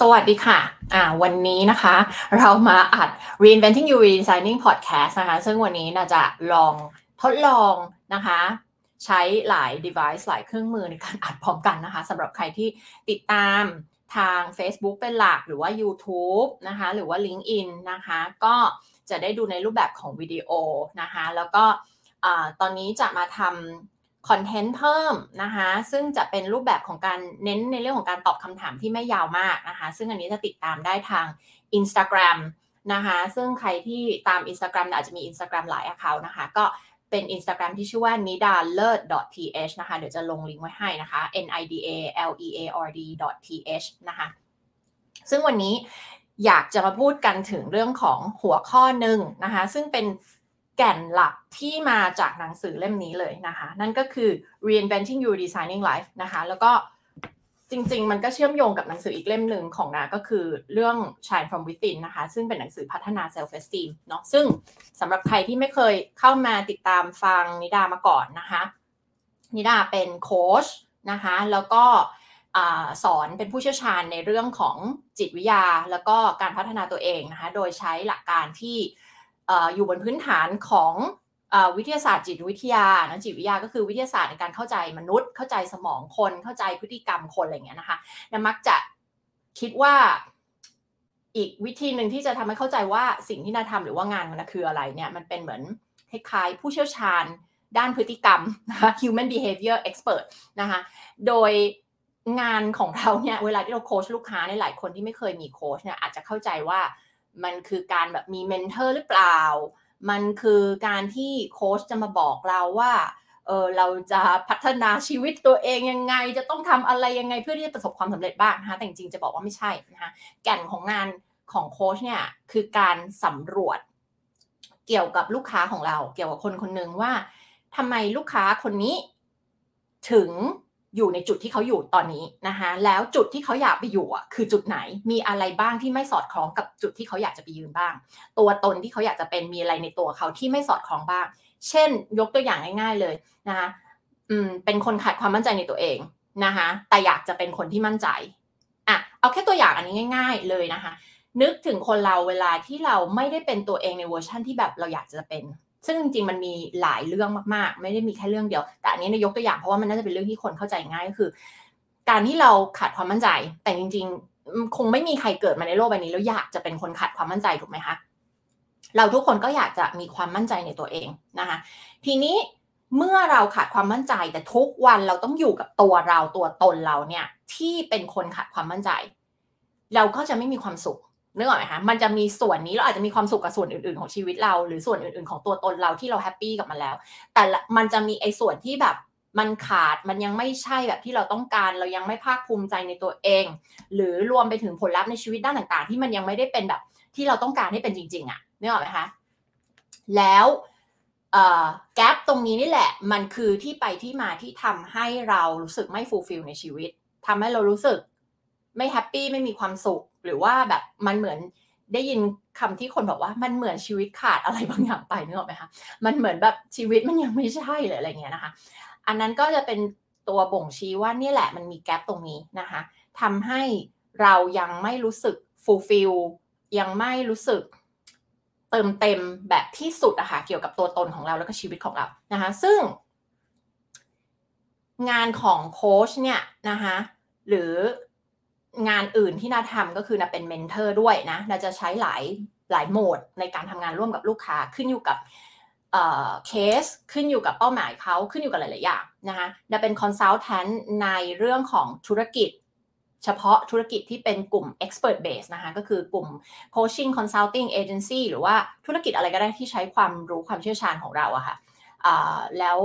สวัสดีค่ะอ่าวันนี้นะคะ เรามาอัด Reinventing You Redesigning Podcast นะคะ ซึ่งวันนี้น่าจะลองทดลองนะคะ ใช้หลาย device หลายเครื่องมือในการอัดพร้อมกันนะคะสำหรับใครที่ติดตามทาง Facebook เป็นหลักหรือว่า YouTube นะคะ หรือว่า LinkedIn นะคะ ก็จะได้ดูในรูปแบบของวิดีโอนะคะ แล้วก็ตอนนี้จะมาทำ คอนเทนต์เพิ่มนะคะซึ่งจะเป็นรูปแบบของการเน้นในเรื่องของการตอบคำถามที่ไม่ยาวมากนะคะ ซึ่งอันนี้จะติดตามได้ทาง Instagram นะคะซึ่งใครที่ตาม Instagram อาจจะมี Instagram หลาย account นะคะก็เป็น Instagram ที่ชื่อว่า nida lerd th นะคะ เดี๋ยวจะลงลิงก์ไว้ให้นะคะ n i d a l e a r d th นะคะซึ่งวันนี้อยากจะมาพูดกันถึงเรื่องของหัวข้อหนึ่งนะคะ ซึ่งเป็น แก่นหลักที่มาจากหนังสือเล่มนี้เลยนะคะ นั่นก็คือ reinventing your designing life นะคะ แล้วก็จริง ๆ มันก็เชื่อมโยงกับหนังสืออีกเล่มหนึ่งของนาก็คือเรื่อง shine from within นะคะ ซึ่งเป็นหนังสือพัฒนา self esteem เนาะซึ่งสำหรับใครที่ไม่เคยเข้ามาติดตามฟังนิดามาก่อนนะคะ นิดาเป็นโค้ชนะคะ แล้วก็สอนเป็นผู้เชี่ยวชาญในเรื่องของจิตวิทยา แล้วก็การพัฒนาตัวเองนะคะ โดยใช้หลักการที่ อยู่บนพื้นฐานของวิทยาศาสตร์จิตวิทยานะจิตวิทยาก็คือวิทยาศาสตร์ในการเข้าใจมนุษย์ เข้าใจสมองคนเข้าใจพฤติกรรมคนอะไรเงี้ยนะคะนมักจะคิดว่าอีกวิธีหนึ่งที่จะทำให้เข้าใจว่าสิ่งที่นาทำหรือว่างานมันคืออะไรเนี่ยมันเป็นเหมือนคล้ายๆผู้เชี่ยวชาญด้านพฤติกรรมนะคะ human behavior expert นะคะโดยงานของเราเนี่ยเวลาที่เราโค้ชลูกค้าในหลายคนที่ไม่เคยมีโค้ชเนี่ยอาจจะเข้าใจว่า มันคือการแบบมี mentor หรือเปล่า มันคือการที่โค้ชจะมาบอกเราว่าเออเราจะพัฒนาชีวิตตัวเองยังไง จะต้องทำอะไรยังไงเพื่อที่จะประสบความสำเร็จบ้างนะคะแต่จริงๆจะบอกว่าไม่ใช่นะคะแก่นของงานของโค้ชเนี่ยคือการสำรวจเกี่ยวกับลูกค้าของเรา เกี่ยวกับคนคนหนึ่งว่าทำไมลูกค้าคนนี้ ถึง อยู่ในจุดที่เขาอยู่ตอนนี้นะคะแล้วจุดที่เขาอยากไปอยู่อะคือจุดไหนมีอะไรบ้างที่ไม่สอดคล้องกับจุดที่เขาอยากจะไปยืนบ้าง ตัวตนที่เขาอยากจะเป็นมีอะไรในตัวเขาที่ไม่สอดคล้องบ้าง เช่น ยกตัวอย่างง่าย ๆเลยนะคะอืมเป็นคนขาดความมั่นใจในตัวเองนะคะแต่อยากจะเป็นคนที่มั่นใจอะเอาแค่ตัวอย่างอันนี้ง่าย ๆ เลยนะคะนึกถึงคนเราเวลาที่เราไม่ได้เป็นตัวเองในเวอร์ชั่นที่แบบเราอยากจะเป็น ซึ่งจริงๆมันมีหลายเรื่องมากๆ ไม่ได้มีแค่เรื่องเดียว แต่อันนี้นายกตัวอย่างเพราะว่ามันน่าจะเป็นเรื่องที่คนเข้าใจง่ายก็คือ การที่เราขาดความมั่นใจ แต่จริง ๆ คงไม่มีใครเกิดมาในโลกใบนี้แล้วอยากจะเป็นคนขาดความมั่นใจถูกไหมคะเราทุกคนก็อยากจะมีความมั่นใจในตัวเองนะคะทีนี้เมื่อเราขาดความมั่นใจแต่ทุกวันเราต้องอยู่กับตัวเราตัวตนเราเนี่ยที่เป็นคนขาดความมั่นใจ เราก็จะไม่มีความสุข นึกออกไหมคะ มันจะมีส่วนนี้เราอาจจะมีความสุขกับส่วนอื่นๆ ของชีวิตเรา หรือส่วนอื่นๆ ของตัวตนเราที่เรา happy กับมันแล้ว แต่มันจะมีไอ้ส่วนที่แบบมันขาดมันยังไม่ใช่แบบที่เราต้องการ เรายังไม่ภาคภูมิใจในตัวเอง หรือรวมไปถึงผลลัพธ์ในชีวิตด้านต่างๆ ที่มันยังไม่ได้เป็นแบบที่เราต้องการให้เป็นจริง ๆอะนึกออกไหมคะ แล้ว gap ตรงนี้นี่แหละ มันคือที่ไปที่มาที่ทำให้เรารู้สึกไม่ fulfill ในชีวิตทำให้เรารู้สึก ไม่แฮปปี้ไม่มีความสุข หรือว่าแบบมันเหมือนได้ยินคำที่คนบอกว่ามันเหมือนชีวิตขาดอะไรบางอย่างไปนึกออกไหมคะมันเหมือนแบบชีวิตมันยังไม่ใช่เลยอะไรเงี้ยนะคะ อันนั้นก็จะเป็นตัวบ่งชี้ว่านี่แหละมันมีแกลบตรงนี้นะคะทำให้เรายังไม่รู้สึกฟูลฟิลยังไม่รู้สึกเติมเต็มแบบที่สุดอะค่ะเกี่ยวกับตัวตนของเราแล้วก็ชีวิตของเรานะคะ ซึ่ง งานของโค้ชเนี่ยนะคะหรือ งานอื่นที่นาทำก็คือนาเป็น mentor ด้วยนะนาจะใช้หลายหลายโหมดในการทำงานร่วมกับลูกค้าขึ้นอยู่กับเคสขึ้นอยู่กับเป้าหมายเขาขึ้นอยู่กับหลาย ๆ อย่างนะคะนาเป็น consultant ในเรื่องของธุรกิจ เฉพาะธุรกิจที่เป็นกลุ่ม expert base นะคะก็คือกลุ่ม coaching consulting agency หรือว่าธุรกิจอะไรก็ได้ที่ใช้ความรู้ความเชี่ยวชาญของเราอะค่ะแล้ว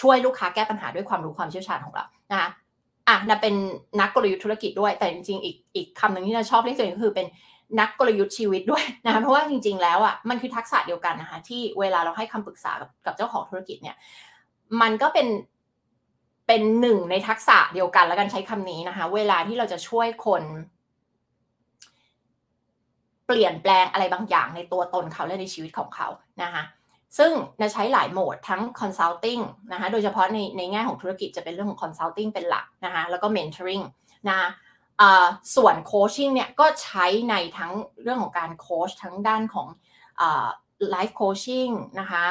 ช่วยลูกค้าแก้ปัญหาด้วยความรู้ความเชี่ยวชาญของเรานะคะ อะนะเป็นนักกลยุทธ์ธุรกิจด้วย แต่จริงๆ อีกอีกคำหนึ่งที่เราชอบเรียกตัวเองคือเป็นนักกลยุทธ์ชีวิตด้วยนะคะเพราะว่าจริง ๆ แล้วอะมันคือทักษะเดียวกันนะคะที่เวลาเราให้คำปรึกษากับกับเจ้าของธุรกิจเนี่ย มันก็เป็นเป็นหนึ่งในทักษะเดียวกันแล้วกันใช้คำนี้นะคะ เวลาที่เราจะช่วยคนเปลี่ยนแปลงอะไรบางอย่างในตัวตนเขาและในชีวิตของเขานะคะ ซึ่งจะใช้หลายโหมดทั้ง consulting นะคะโดยเฉพาะในในแง่ของธุรกิจจะเป็นเรื่องของ consulting เป็นหลักนะคะแล้วก็ mentoring นะส่วน coaching เนี่ยก็ใช้ในทั้งเรื่องของการโค้ชทั้งด้านของ life coaching นะคะ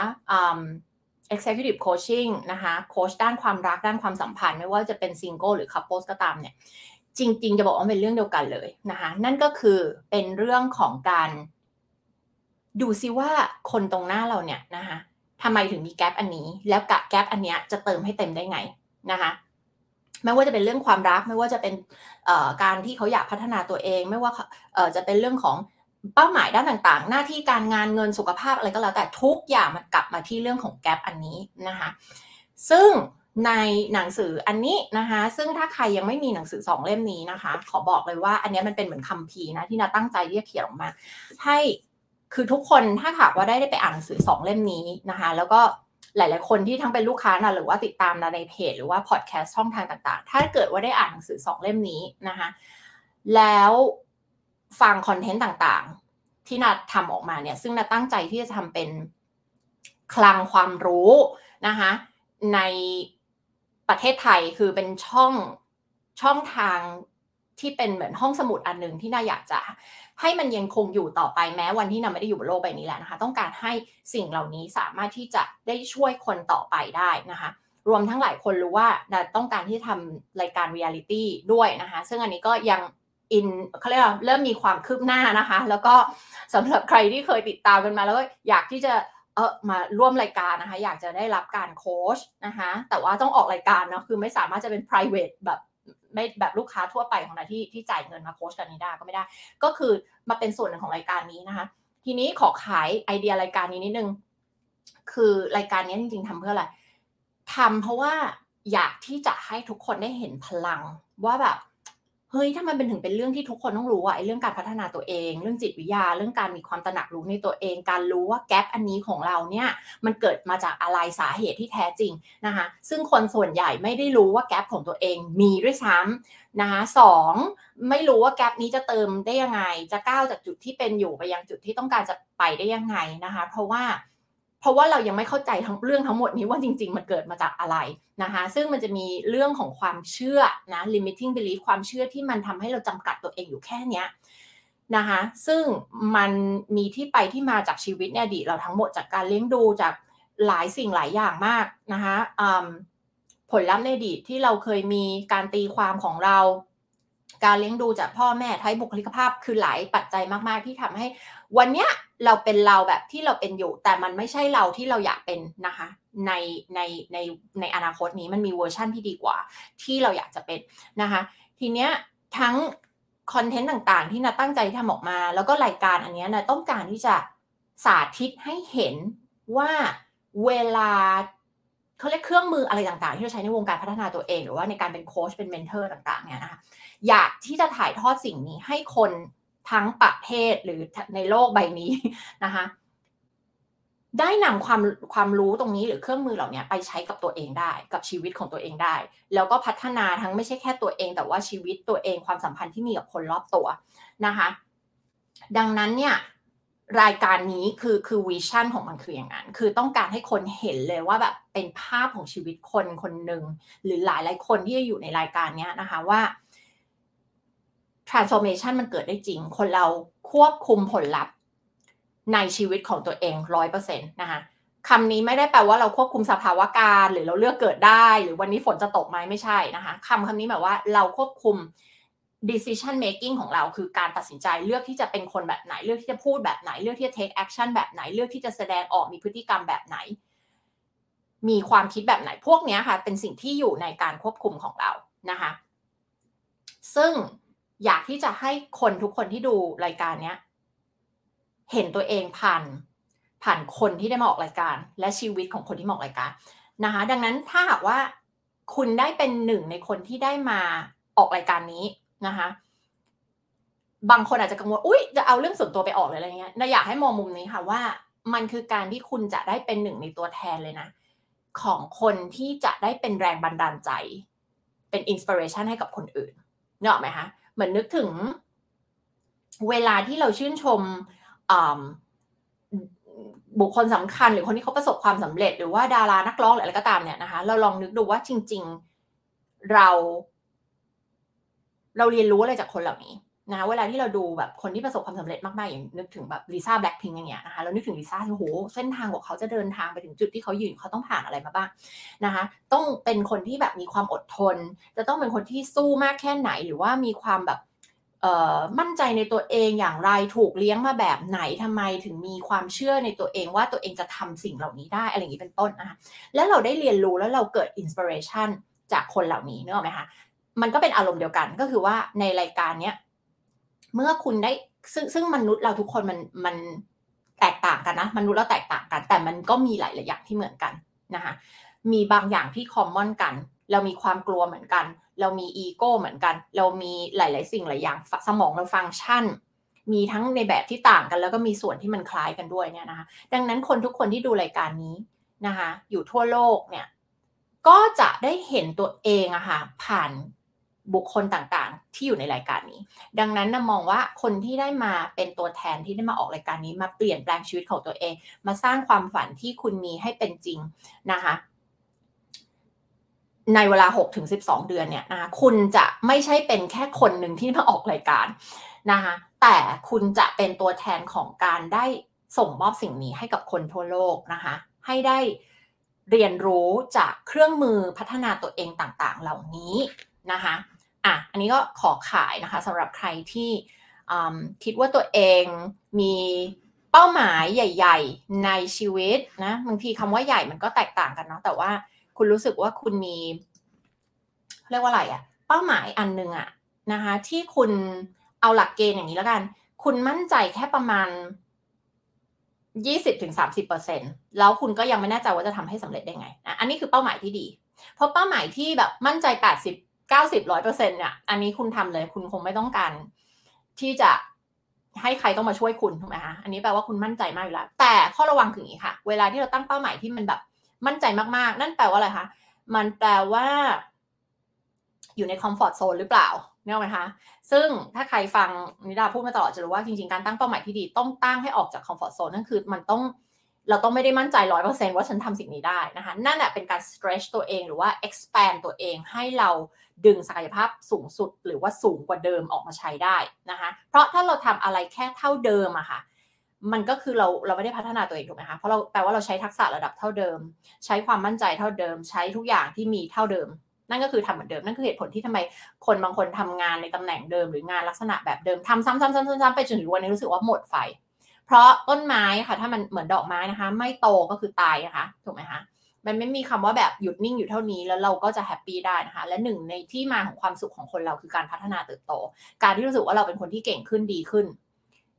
executive coaching นะคะโค้ชด้านความรักด้านความสัมพันธ์ ไม่ว่าจะเป็นซิงเกิลหรือ couples ก็ตามเนี่ยจริง ๆ จะบอกว่าเป็นเรื่องเดียวกันเลยนะคะนั่นก็คือเป็นเรื่องของการ ดูซิว่าคนตรงหน้าเราเนี่ยนะคะทำไมถึงมีแกลบอันนี้ แล้วกับแกลบอันนี้จะเติมให้เต็มได้ไงนะคะไม่ว่าจะเป็นเรื่องความรัก ไม่ว่าจะเป็นการที่เขาอยากพัฒนาตัวเอง ไม่ว่าจะเป็นเรื่องของเป้าหมายด้านต่างๆ หน้าที่การงานเงินสุขภาพอะไรก็แล้วแต่ทุกอย่างมันกลับมาที่เรื่องของแกลบอันนี้นะคะซึ่งในหนังสืออันนี้นะคะ ซึ่งถ้าใครยังไม่มีหนังสือสองเล่มนี้นะคะ ขอบอกเลยว่าอันนี้มันเป็นเหมือนคำพีนะที่นาตั้งใจที่จะเขียนออกมา ให้ คือทุกคนถ้าหากว่าได้ได้ไปอ่านหนังสือสองเล่มนี้นะคะ แล้วก็หลาย ๆ คนที่ทั้งเป็นลูกค้านะหรือว่าติดตามในเพจ หรือว่าพอดแคสต์ช่องทางต่างๆ ถ้าเกิดว่าได้อ่านหนังสือสองเล่มนี้นะคะ แล้วฟังคอนเทนต์ต่างๆ ที่นาทำออกมาเนี่ย ซึ่งนาตั้งใจที่จะทำเป็นคลังความรู้นะคะในประเทศไทยคือเป็นช่องช่องทาง ที่เป็นเหมือนห้องสมุดอันหนึ่งที่น่าอยากจะให้มันยังคงอยู่ต่อไปแม้วันที่นาไม่ได้อยู่บนโลกใบนี้แล้วนะคะ ต้องการให้สิ่งเหล่านี้สามารถที่จะได้ช่วยคนต่อไปได้นะคะรวมทั้งหลายคนรู้ว่าต้องการที่ทำรายการเรียลิตี้ด้วยนะคะ ซึ่งอันนี้ก็ยังอินเขาเรียกว่าเริ่มมีความคืบหน้านะคะ แล้วก็สำหรับใครที่เคยติดตามกันมาแล้วก็อยากที่จะเออมาร่วมรายการนะคะ อยากจะได้รับการโค้ชนะคะ แต่ว่าต้องออกรายการเนาะคือไม่สามารถจะเป็น private แบบ ไม่แบบลูกค้าทั่วไปของเราที่ที่จ่ายเงินมาโค้ชกันนี้ได้ก็ไม่ได้ ก็คือมาเป็นส่วนหนึ่งของรายการนี้นะคะ ทีนี้ขอขายไอเดียรายการนี้นิดนึง คือรายการนี้จริงๆทำเพื่ออะไรทำเพราะว่าอยากที่จะให้ทุกคนได้เห็นพลังว่าแบบ ฮ้ยถ้ามันเป็นถึงเป็นเรื่องที่ทุกคนต้องรู้อะไอเรื่องการพัฒนาตัวเอง เรื่องจิตวิทยา เรื่องการมีความตระหนักรู้ในตัวเอง การรู้ว่าแกลบอันนี้ของเราเนี่ยมันเกิดมาจากอะไรสาเหตุที่แท้จริงนะคะ ซึ่งคนส่วนใหญ่ไม่ได้รู้ว่าแกลบของตัวเองมีด้วยซ้ำนะคะสองไม่รู้ว่าแกลบนี้จะเติมได้ยังไง จะก้าวจากจุดที่เป็นอยู่ไปยังจุดที่ต้องการจะไปได้ยังไงนะคะ เพราะว่า ราะว่าเรายังไม่เข้าใจทั้งเรื่องทั้งหมดนี้ว่าจริง ๆ มันเกิดมาจากอะไรนะคะซึ่งมันจะมีเรื่องของความเชื่อนะ limiting belief ความเชื่อที่มันทำให้เราจำกัดตัวเองอยู่แค่เนี้ยนะคะซึ่งมันมีที่ไปที่มาจากชีวิตในอดีตเราทั้งหมดจากการเลี้ยงดูจากหลายสิ่งหลายอย่างมากนะคะผลลัพธ์ในอดีตที่เราเคยมีการตีความของเรา การเลี้ยงดูจากพ่อแม่ไทยบุคลิกภาพคือหลายปัจจัยมากๆ ที่ทำให้ วันเนี้ยเราเป็นเราแบบที่เราเป็นอยู่ แต่มันไม่ใช่เราที่เราอยากเป็นนะคะในในในในอนาคตนี้มันมีเวอร์ชั่นที่ดีกว่า ที่เราอยากจะเป็นนะคะทีเนี้ยทั้งคอนเทนต์ต่างๆ ที่นาตั้งใจทำออกมา แล้วก็รายการอันนี้นะต้องการที่จะสาธิตให้เห็นว่าเวลา เขาเรียกเครื่องมืออะไรต่างๆ ที่เราใช้ในวงการพัฒนาตัวเอง หรือว่าในการเป็นโค้ชเป็น mentor ต่างๆเนี่ยนะคะอยากที่จะถ่ายทอดสิ่งนี้ให้คนทั้งประเทศหรือในโลกใบนี้นะคะได้นำความความรู้ตรงนี้หรือเครื่องมือเหล่านี้ไปใช้กับตัวเองได้กับชีวิตของตัวเองได้ แล้วก็พัฒนาทั้งไม่ใช่แค่ตัวเอง แต่ว่าชีวิตตัวเองความสัมพันธ์ที่มีกับคนรอบตัวนะคะ ดังนั้นเนี่ย รายการนี้คือคือวิชั่นของมันคืออย่างนั้น คือต้องการให้คนเห็นเลยว่าแบบเป็นภาพของชีวิตคนคนหนึ่งหรือหลายหลายคนที่อยู่ในรายการนี้นะคะว่า transformation มันเกิดได้จริง คนเราควบคุมผลลัพธ์ในชีวิตของตัวเองร้อยเปอร์เซ็นต์นะคะคำนี้ไม่ได้แปลว่าเราควบคุมสภาวะการ หรือเราเลือกเกิดได้ หรือวันนี้ฝนจะตกไหมไม่ใช่นะคะคำคำนี้แบบว่าเราควบคุม decision making ของเราคือการตัดสินใจเลือกที่จะเป็นคนแบบไหน เลือกที่จะพูดแบบไหน เลือกที่จะ take action แบบไหน เลือกที่จะแสดงออกมีพฤติกรรมแบบไหน มีความคิดแบบไหนพวกนี้ค่ะ เป็นสิ่งที่อยู่ในการควบคุมของเรานะคะ ซึ่งอยากที่จะให้คนทุกคนที่ดูรายการเนี้ย เห็นตัวเองผ่านผ่านคนที่ได้มาออกรายการ และชีวิตของคนที่มาออกรายการนะคะ ดังนั้นถ้าหากว่าคุณได้เป็นหนึ่งในคนที่ได้มาออกรายการนี้ นะคะบางคนอาจจะกังวลอุ้ยจะเอาเรื่องส่วนตัวไปออกเลยอะไรเงี้ยนาอยากให้มองมุมนี้ค่ะว่า มันคือการที่คุณจะได้เป็นหนึ่งในตัวแทนเลยนะ ของคนที่จะได้เป็นแรงบันดาลใจ เป็นอินสปิเรชันให้กับคนอื่นเนอะไหมคะเหมือนนึกถึง เวลาที่เราชื่นชมบุคคลสำคัญหรือคนที่เขาประสบความสำเร็จ หรือว่าดารานักร้องหรืออะไรก็ตามเนี่ยนะคะ เราลองนึกดูว่าจริง ๆ เรา เราเรียนรู้อะไรจากคนเหล่านี้นะเวลาที่เราดูแบบคนที่ประสบความสำเร็จมากๆอย่างนึกถึงแบบลิซ่าแบล็คพิงอย่างเงี้ยนะคะเรานึกถึงลิซ่าโอ้โหเส้นทางของเขาจะเดินทางไปถึงจุดที่เขายืนเขาต้องผ่านอะไรมาบ้างนะคะต้องเป็นคนที่แบบมีความอดทน จะต้องเป็นคนที่สู้มากแค่ไหน หรือว่ามีความแบบมั่นใจในตัวเองอย่างไรถูกเลี้ยงมาแบบไหนทำไมถึงมีความเชื่อในตัวเองว่าตัวเองจะทำสิ่งเหล่านี้ได้อะไรอย่างนี้เป็นต้นนะคะแล้วเราได้เรียนรู้แล้วเราเกิดอินสปิเรชันจากคนเหล่านี้เนออกไหมคะ มันก็เป็นอารมณ์เดียวกันก็คือว่าในรายการเนี้ยเมื่อคุณได้ซึ่งซึ่งมนุษย์เราทุกคนมันมันแตกต่างกันนะมนุษย์เราแตกต่างกัน แต่มันก็มีหลายๆอย่างที่เหมือนกันนะคะมีบางอย่างที่คอมมอนกัน เรามีความกลัวเหมือนกัน เรามีอีโก้เหมือนกัน เรามีหลาย ๆ สิ่งหลายอย่างสมองเราฟังก์ชัน มีทั้งในแบบที่ต่างกัน แล้วก็มีส่วนที่มันคล้ายกันด้วยเนี่ยนะคะดังนั้นคนทุกคนที่ดูรายการนี้นะคะอยู่ทั่วโลกเนี่ยก็จะได้เห็นตัวเองอะค่ะผ่าน บุคคลต่างๆ ที่อยู่ในรายการนี้ ดังนั้นนะมองว่าคนที่ได้มาเป็นตัวแทนที่ได้มาออกรายการนี้ มาเปลี่ยนแปลงชีวิตของตัวเอง มาสร้างความฝันที่คุณมีให้เป็นจริงนะคะในเวลา 6 ถึง 12 เดือนเนี่ยนะคะคุณจะไม่ใช่เป็นแค่คนหนึ่งที่มาออกรายการนะคะแต่คุณจะเป็นตัวแทนของการได้ส่งมอบสิ่งนี้ให้กับคนทั่วโลกนะคะ ให้ได้เรียนรู้จากเครื่องมือพัฒนาตัวเองต่างๆ เหล่านี้นะคะ อะอันนี้ก็ขอขายนะคะสำหรับใครที่คิดว่าตัวเองมีเป้าหมายใหญ่ ๆ ในชีวิตนะบางทีคำว่าใหญ่มันก็แตกต่างกันเนาะแต่ว่าคุณรู้สึกว่าคุณมี เรียกว่าอะไรอะเป้าหมายอันหนึ่งอะนะคะที่คุณเอาหลักเกณฑ์อย่างนี้แล้วกัน คุณมั่นใจแค่ประมาณยี่สิบถึงสามสิบเปอร์เซ็นแล้วคุณก็ยังไม่แน่ใจว่าจะทำให้สำเร็จได้ไงอันนี้คือเป้าหมายที่ดี เพราะเป้าหมายที่แบบมั่นใจแปดสิบ เก้าสิบร้อยเปอร์เซ็นเนี่ย อันนี้คุณทำเลย คุณคงไม่ต้องการ ที่จะให้ใครต้องมาช่วยคุณถูกไหมคะ อันนี้แปลว่าคุณมั่นใจมากอยู่แล้ว แต่ข้อระวังคืออย่างนี้ค่ะ เวลาที่เราตั้งเป้าหมายที่มันแบบมั่นใจมากๆ นั่นแปลว่าอะไรคะ มันแปลว่า อยู่ในคอมฟอร์ทโซนหรือเปล่าเนี่ยไหมคะ ซึ่งถ้าใครฟังนิดาพูดมาตลอดจะรู้ว่าจริงๆ การตั้งเป้าหมายที่ดีต้องตั้งให้ออกจากคอมฟอร์ทโซนนั่นคือมันต้องเราต้องไม่ได้มั่นใจร้อยเปอร์เซ็นว่าฉันทำสิ่งนี้ได้นะคะ นั่นแหละเป็นการ stretch ตัวเองหรือว่า expand ตัวเองให้เรา ดึงศักยภาพสูงสุดหรือว่าสูงกว่าเดิมออกมาใช้ได้นะคะ เพราะถ้าเราทำอะไรแค่เท่าเดิมอะค่ะ มันก็คือเราเราไม่ได้พัฒนาตัวเองถูกไหมคะ เพราะเราแปลว่าเราใช้ทักษะระดับเท่าเดิม ใช้ความมั่นใจเท่าเดิม ใช้ทุกอย่างที่มีเท่าเดิม นั่นก็คือทำเหมือนเดิม นั่นคือเหตุผลที่ทำไมคนบางคนทำงานในตำแหน่งเดิมหรืองานลักษณะแบบเดิมทำซ้ำๆๆๆไปจนถึงวันนี้รู้สึกว่าหมดไฟ เพราะต้นไม้ค่ะถ้ามันเหมือนดอกไม้นะคะ ไม่โตก็คือตายนะคะถูกไหมคะ มันไม่มีคำว่าแบบหยุดนิ่งอยู่เท่านี้แล้วเราก็จะแฮปปี้ได้นะคะ และหนึ่งในที่มาของความสุขของคนเราคือการพัฒนาเติบโต การที่รู้สึกว่าเราเป็นคนที่เก่งขึ้นดีขึ้น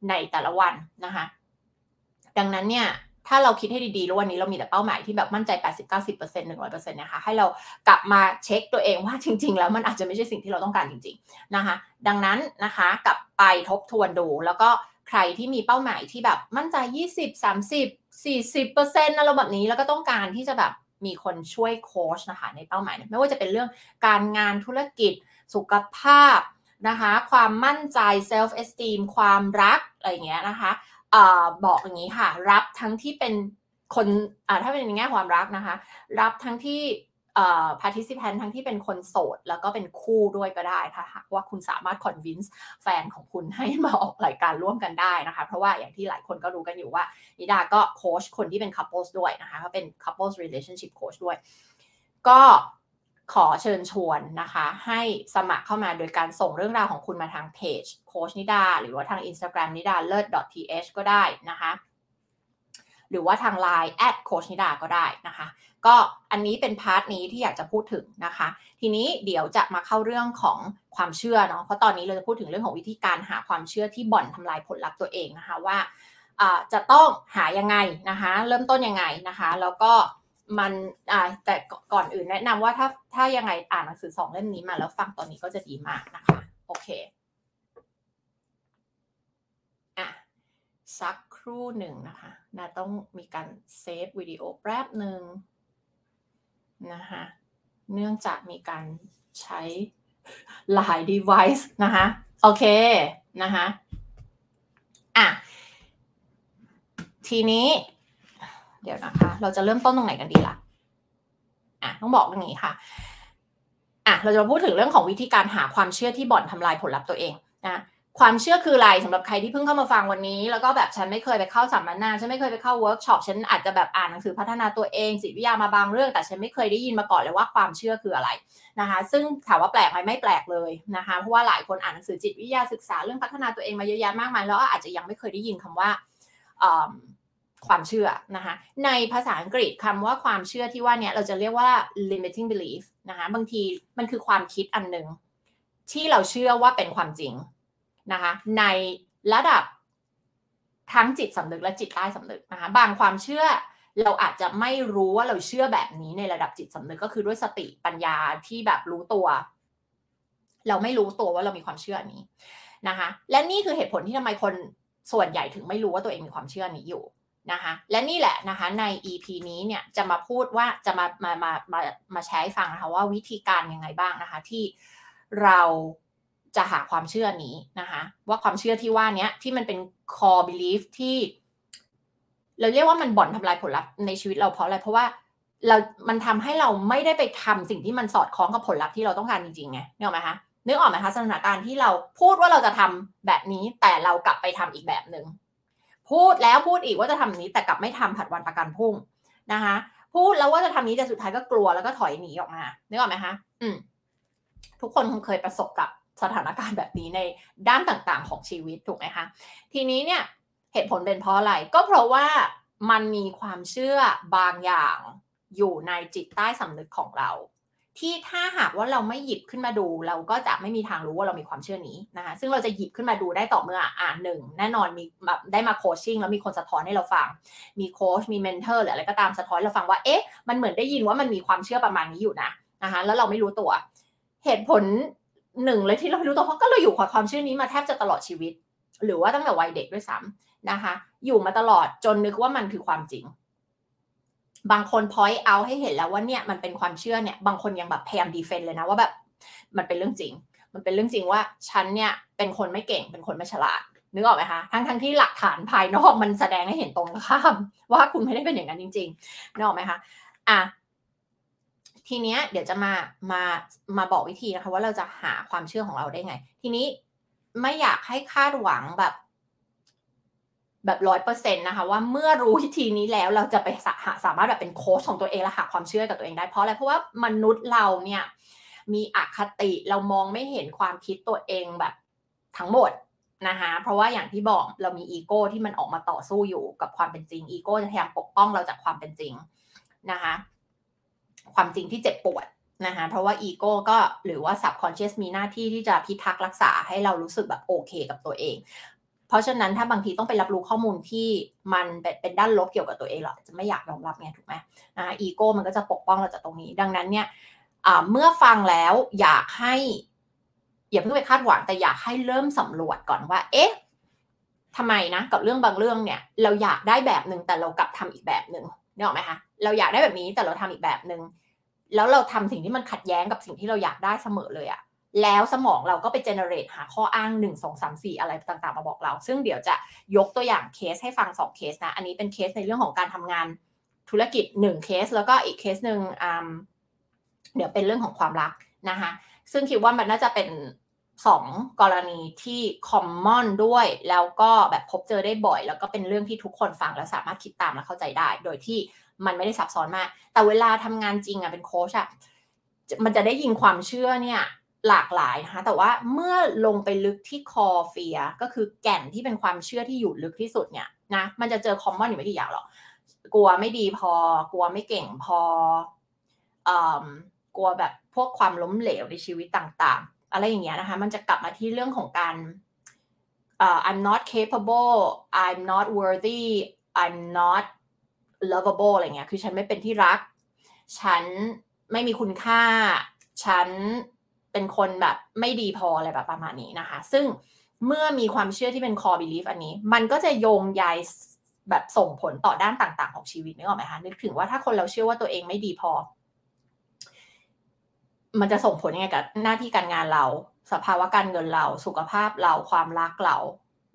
ในแต่ละวันนะคะ ดังนั้นเนี่ยถ้าเราคิดให้ดีๆ แล้ววันนี้เรามีแต่เป้าหมายที่แบบมั่นใจ 80 90 100%นะคะ ให้เรากลับมาเช็คตัวเองว่าจริง ๆ แล้วมันอาจจะไม่ใช่สิ่งที่เราต้องการจริง ๆ นะคะ ดังนั้นนะคะ กลับไปทบทวนดู แล้วก็ใครที่มีเป้าหมายที่แบบมั่นใจ 20 30 40เปอร์เซ็นต์นะไรแบบนี้แล้วก็ต้องการที่จะแบบมีคนช่วยโค้ชนะคะในเป้าหมาย ไม่ว่าจะเป็นเรื่องการงานธุรกิจสุขภาพนะคะความมั่นใจ self esteem ความรักอะไรเงี้ยนะคะอบอกอย่างนี้ค่ะ รับทั้งที่เป็นคนถ้าเป็นในแง่ความรักนะคะ รับทั้งที่ participant ทั้งที่เป็นคนโสด แล้วก็เป็นคู่ด้วยก็ได้ถ้าหากว่าคุณสามารถ convince แฟนของคุณให้มาออกรายการร่วมกันได้นะคะ เพราะว่าอย่างที่หลายคนก็รู้กันอยู่ว่านิดาก็โค้ชคนที่เป็น couples ด้วยนะคะเขาเป็น couples relationship coach ด้วย ก็ขอเชิญชวนนะคะ ให้สมัครเข้ามาโดยการส่งเรื่องราวของคุณมาทางเพจโคชนิดา หรือว่าทาง Instagram นิดาเลิศ .th ก็ได้นะคะ หรือว่าทาง Line add โค้ชนิดาก็ได้นะคะ ก็อันนี้เป็น part นี้ที่อยากจะพูดถึงนะคะ ทีนี้เดี๋ยวจะมาเข้าเรื่องของความเชื่อเนาะเพราะตอนนี้เราจะพูดถึงเรื่องของวิธีการหาความเชื่อที่บ่อนทำลายผลลัพธ์ตัวเองนะคะว่าจะต้องหายังไงนะคะ เริ่มต้นยังไงนะคะ แล้วก็มันแต่ก่อนอื่นแนะนำว่าถ้าถ้ายังไงอ่านหนังสือสองเล่มนี้มาแล้วฟังตอนนี้ก็จะดีมากนะคะ โอเคอะสักครู่หนึ่งนะคะ นาต้องมีการเซฟวิดีโอแป๊บหนึ่งนะคะเนื่องจากมีการใช้หลาย device นะคะโอเคนะคะอะทีนี้ เดี๋ยวนะคะ เราจะเริ่มต้นตรงไหนกันดีล่ะอะต้องบอกอย่างนี้ค่ะอะเราจะมาพูดถึงเรื่องของวิธีการหาความเชื่อที่บ่อนทำลายผลลัพธ์ตัวเองนะ ความเชื่อคืออะไรสำหรับใครที่เพิ่งเข้ามาฟังวันนี้ แล้วก็แบบฉันไม่เคยไปเข้าสัมมนาฉันไม่เคยไปเข้าเวิร์กช็อปฉันอาจจะแบบอ่านหนังสือพัฒนาตัวเองจิตวิทยามาบางเรื่อง แต่ฉันไม่เคยได้ยินมาก่อนเลยว่าความเชื่อคืออะไรนะคะ ซึ่งถามว่าแปลกไหมไม่แปลกเลยนะคะ เพราะว่าหลายคนอ่านหนังสือจิตวิทยาศึกษาเรื่องพัฒนาตัวเองมาเยอะแยะมากมายแล้วอาจจะยังไม่เคยได้ยินคำว่าความเชื่อนะคะในภาษาอังกฤษคำว่าความเชื่อที่ว่าเนี่ยเราจะเรียกว่า limiting belief นะคะบางทีมันคือความคิดอันหนึ่งที่เราเชื่อว่าเป็นความจริง นะคะในระดับทั้งจิตสำนึกและจิตใต้สำนึกนะคะบางความเชื่อเราอาจจะไม่รู้ว่าเราเชื่อแบบนี้ในระดับจิตสำนึกก็คือด้วยสติปัญญาที่แบบรู้ตัว เราไม่รู้ตัวว่าเรามีความเชื่อนี้นะคะ และนี่คือเหตุผลที่ทำไมคนส่วนใหญ่ถึงไม่รู้ว่าตัวเองมีความเชื่อนี้อยู่นะคะและนี่แหละนะคะใน EP นี้เนี่ยจะมาพูดว่าจะมามามามามาแชร์ให้ฟังนะคะว่าวิธีการยังไงบ้างนะคะที่เรา จะหาความเชื่อนี้นะคะว่าความเชื่อที่ว่านี้ที่มันเป็น core belief ที่ เราเรียกว่ามันบ่อนทำลายผลลัพธ์ในชีวิตเราเพราะอะไรเพราะว่าเรา มันทำให้เราไม่ได้ไปทำสิ่งที่มันสอดคล้องกับผลลัพธ์ที่เราต้องการจริงๆไงนึกออกไหมคะนึกออกไหมคะสถานการณ์ที่เราพูดว่าเราจะทำแบบนี้ แต่เรากลับไปทำอีกแบบหนึ่งพูดแล้วพูดอีกว่าจะทำนี้แต่กลับไม่ทำผัดวันประกันพรุ่งนะคะพูดแล้วว่าจะทำนี้แต่สุดท้ายก็กลัวแล้วก็ถอยหนีออกมานึกออกไหมคะอืมทุกคนคงเคยประสบกับ สถานการณ์แบบนี้ในด้านต่างๆ ของชีวิตถูกไหมคะ ทีนี้เนี่ยเหตุผลเป็นเพราะอะไร ก็เพราะว่ามันมีความเชื่อบางอย่างอยู่ในจิตใต้สำนึกของเรา ที่ถ้าหากว่าเราไม่หยิบขึ้นมาดู เราก็จะไม่มีทางรู้ว่าเรามีความเชื่อนี้นะคะซึ่งเราจะหยิบขึ้นมาดูได้ต่อเมื่ออ่านหนึ่งแน่นอนมีแบบได้มา coaching แล้วมีคนสะท้อนให้เราฟัง มีโค้ชมี mentor หรืออะไรก็ตามสะท้อนเราฟังว่าเอ๊ะมันเหมือนได้ยินว่ามันมีความเชื่อประมาณนี้อยู่นะนะคะแล้วเราไม่รู้ตัว เหตุผล หนึ่งเลยที่เราไม่รู้ตัวเพราะก็เราอยู่กับความเชื่อนี้มาแทบจะตลอดชีวิต หรือว่าตั้งแต่วัยเด็กด้วยซ้ำนะคะ อยู่มาตลอดจนนึกว่ามันคือความจริง บางคนพอยต์เอาให้เห็นแล้วว่าเนี่ยมันเป็นความเชื่อเนี่ย บางคนยังแบบพยายามดีเฟนต์เลยนะว่าแบบมันเป็นเรื่องจริง มันเป็นเรื่องจริงว่าฉันเนี่ยเป็นคนไม่เก่งเป็นคนไม่ฉลาดนึกออกไหมคะ ทั้งทั้งที่หลักฐานภายนอกมันแสดงให้เห็นตรงข้าม ว่าคุณไม่ได้เป็นอย่างนั้นจริงๆนึกออกไหมคะ อะ ทีเนี้ยเดี๋ยวจะมามามาบอกวิธีนะคะว่าเราจะหาความเชื่อของเราได้ไง ทีนี้ไม่อยากให้คาดหวังแบบ แบบร้อยเปอร์เซ็นต์นะคะ ว่าเมื่อรู้วิธีนี้แล้วเราจะไปสาสามารถแบบเป็นโค้ชของตัวเองและหาความเชื่อกับตัวเองได้เพราะอะไรเพราะว่ามนุษย์เราเนี่ย มีอคติเรามองไม่เห็นความคิดตัวเองแบบทั้งหมดนะคะเพราะว่าอย่างที่บอกเรามีอีโก้ที่มันออกมาต่อสู้อยู่กับความเป็นจริงอีโก้จะพยายามปกป้องเราจากความเป็นจริงนะคะ ความจริงที่เจ็บปวดนะคะเพราะว่าอีโก้ก็หรือว่า subconscious มีหน้าที่ที่จะพิทักษ์รักษาให้เรารู้สึกแบบโอเคกับตัวเอง เพราะฉะนั้นถ้าบางทีต้องไปรับรู้ข้อมูลที่มันเป็นด้านลบเกี่ยวกับตัวเองหรอจะไม่อยากยอมรับไงถูกไหมนะคะอีโก้มันก็จะปกป้องเราจากตรงนี้ ดังนั้นเนี่ยเมื่อฟังแล้วอยากให้อย่าเพิ่งไปคาดหวังแต่อยากให้เริ่มสำรวจก่อนว่า เอ๊ะทำไมนะ กับเรื่องบางเรื่องเนี่ย เราอยากได้แบบหนึ่งแต่เรากลับทำอีกแบบหนึ่ง นี่ออกไหมคะเราอยากได้แบบนี้แต่เราทำอีกแบบหนึง่งแล้วเราทำสิ่งที่มันขัดแย้งกับสิ่งที่เราอยากได้เสมอเลยอะแล้วสมองเราก็ไปเจเนเรตหาข้ออ้าง1 2 3 4 อะไรต่างๆ มาบอกเรา ซึ่งเดี๋ยวจะยกตัวอย่างเคสให้ฟัง 2 เคสนะ อันนี้เป็นเคสในเรื่องของการทำงานธุรกิจ 1 เคส แล้วก็อีกเคสหนึ่งเดี๋ยวเป็นเรื่องของความรักนะคะ ซึ่งคิดว่ามันน่าจะเป็น สองกรณีที่คอมมอนด้วย แล้วก็แบบพบเจอได้บ่อย แล้วก็เป็นเรื่องที่ทุกคนฟังแล้วสามารถคิดตามและเข้าใจได้ โดยที่มันไม่ได้ซับซ้อนมาก แต่เวลาทำงานจริงอะเป็นโค้ชอะมันจะได้ยินความเชื่อเนี่ยหลากหลายนะคะแต่ว่าเมื่อลงไปลึกที่คอเฟียก็คือแก่นที่เป็นความเชื่อที่อยู่ลึกที่สุดเนี่ยนะมันจะเจอคอมมอนอยู่ไม่กี่อย่างหรอกกลัวไม่ดีพอกลัวไม่เก่งพอกลัวแบบพวกความล้มเหลวในชีวิตต่าง อะไรอย่างเงี้ยนะคะ มันจะกลับมาที่เรื่องของการ uh, I'm not capable I'm not worthy I'm not lovable อะไรเงี้ย คือฉันไม่เป็นที่รัก ฉันไม่มีคุณค่า ฉันเป็นคนแบบไม่ดีพออะไรแบบประมาณนี้นะคะ ซึ่งเมื่อมีความเชื่อที่เป็น core belief อันนี้ มันก็จะโยงใยแบบส่งผลต่อด้านต่าง ๆ ของชีวิตนึกออกไหมคะ นึกถึงว่าถ้าคนเราเชื่อว่าตัวเองไม่ดีพอ มันจะส่งผลยังไงกับหน้าที่การงานเรา สภาวะการเงินเรา สุขภาพเราความรักเรา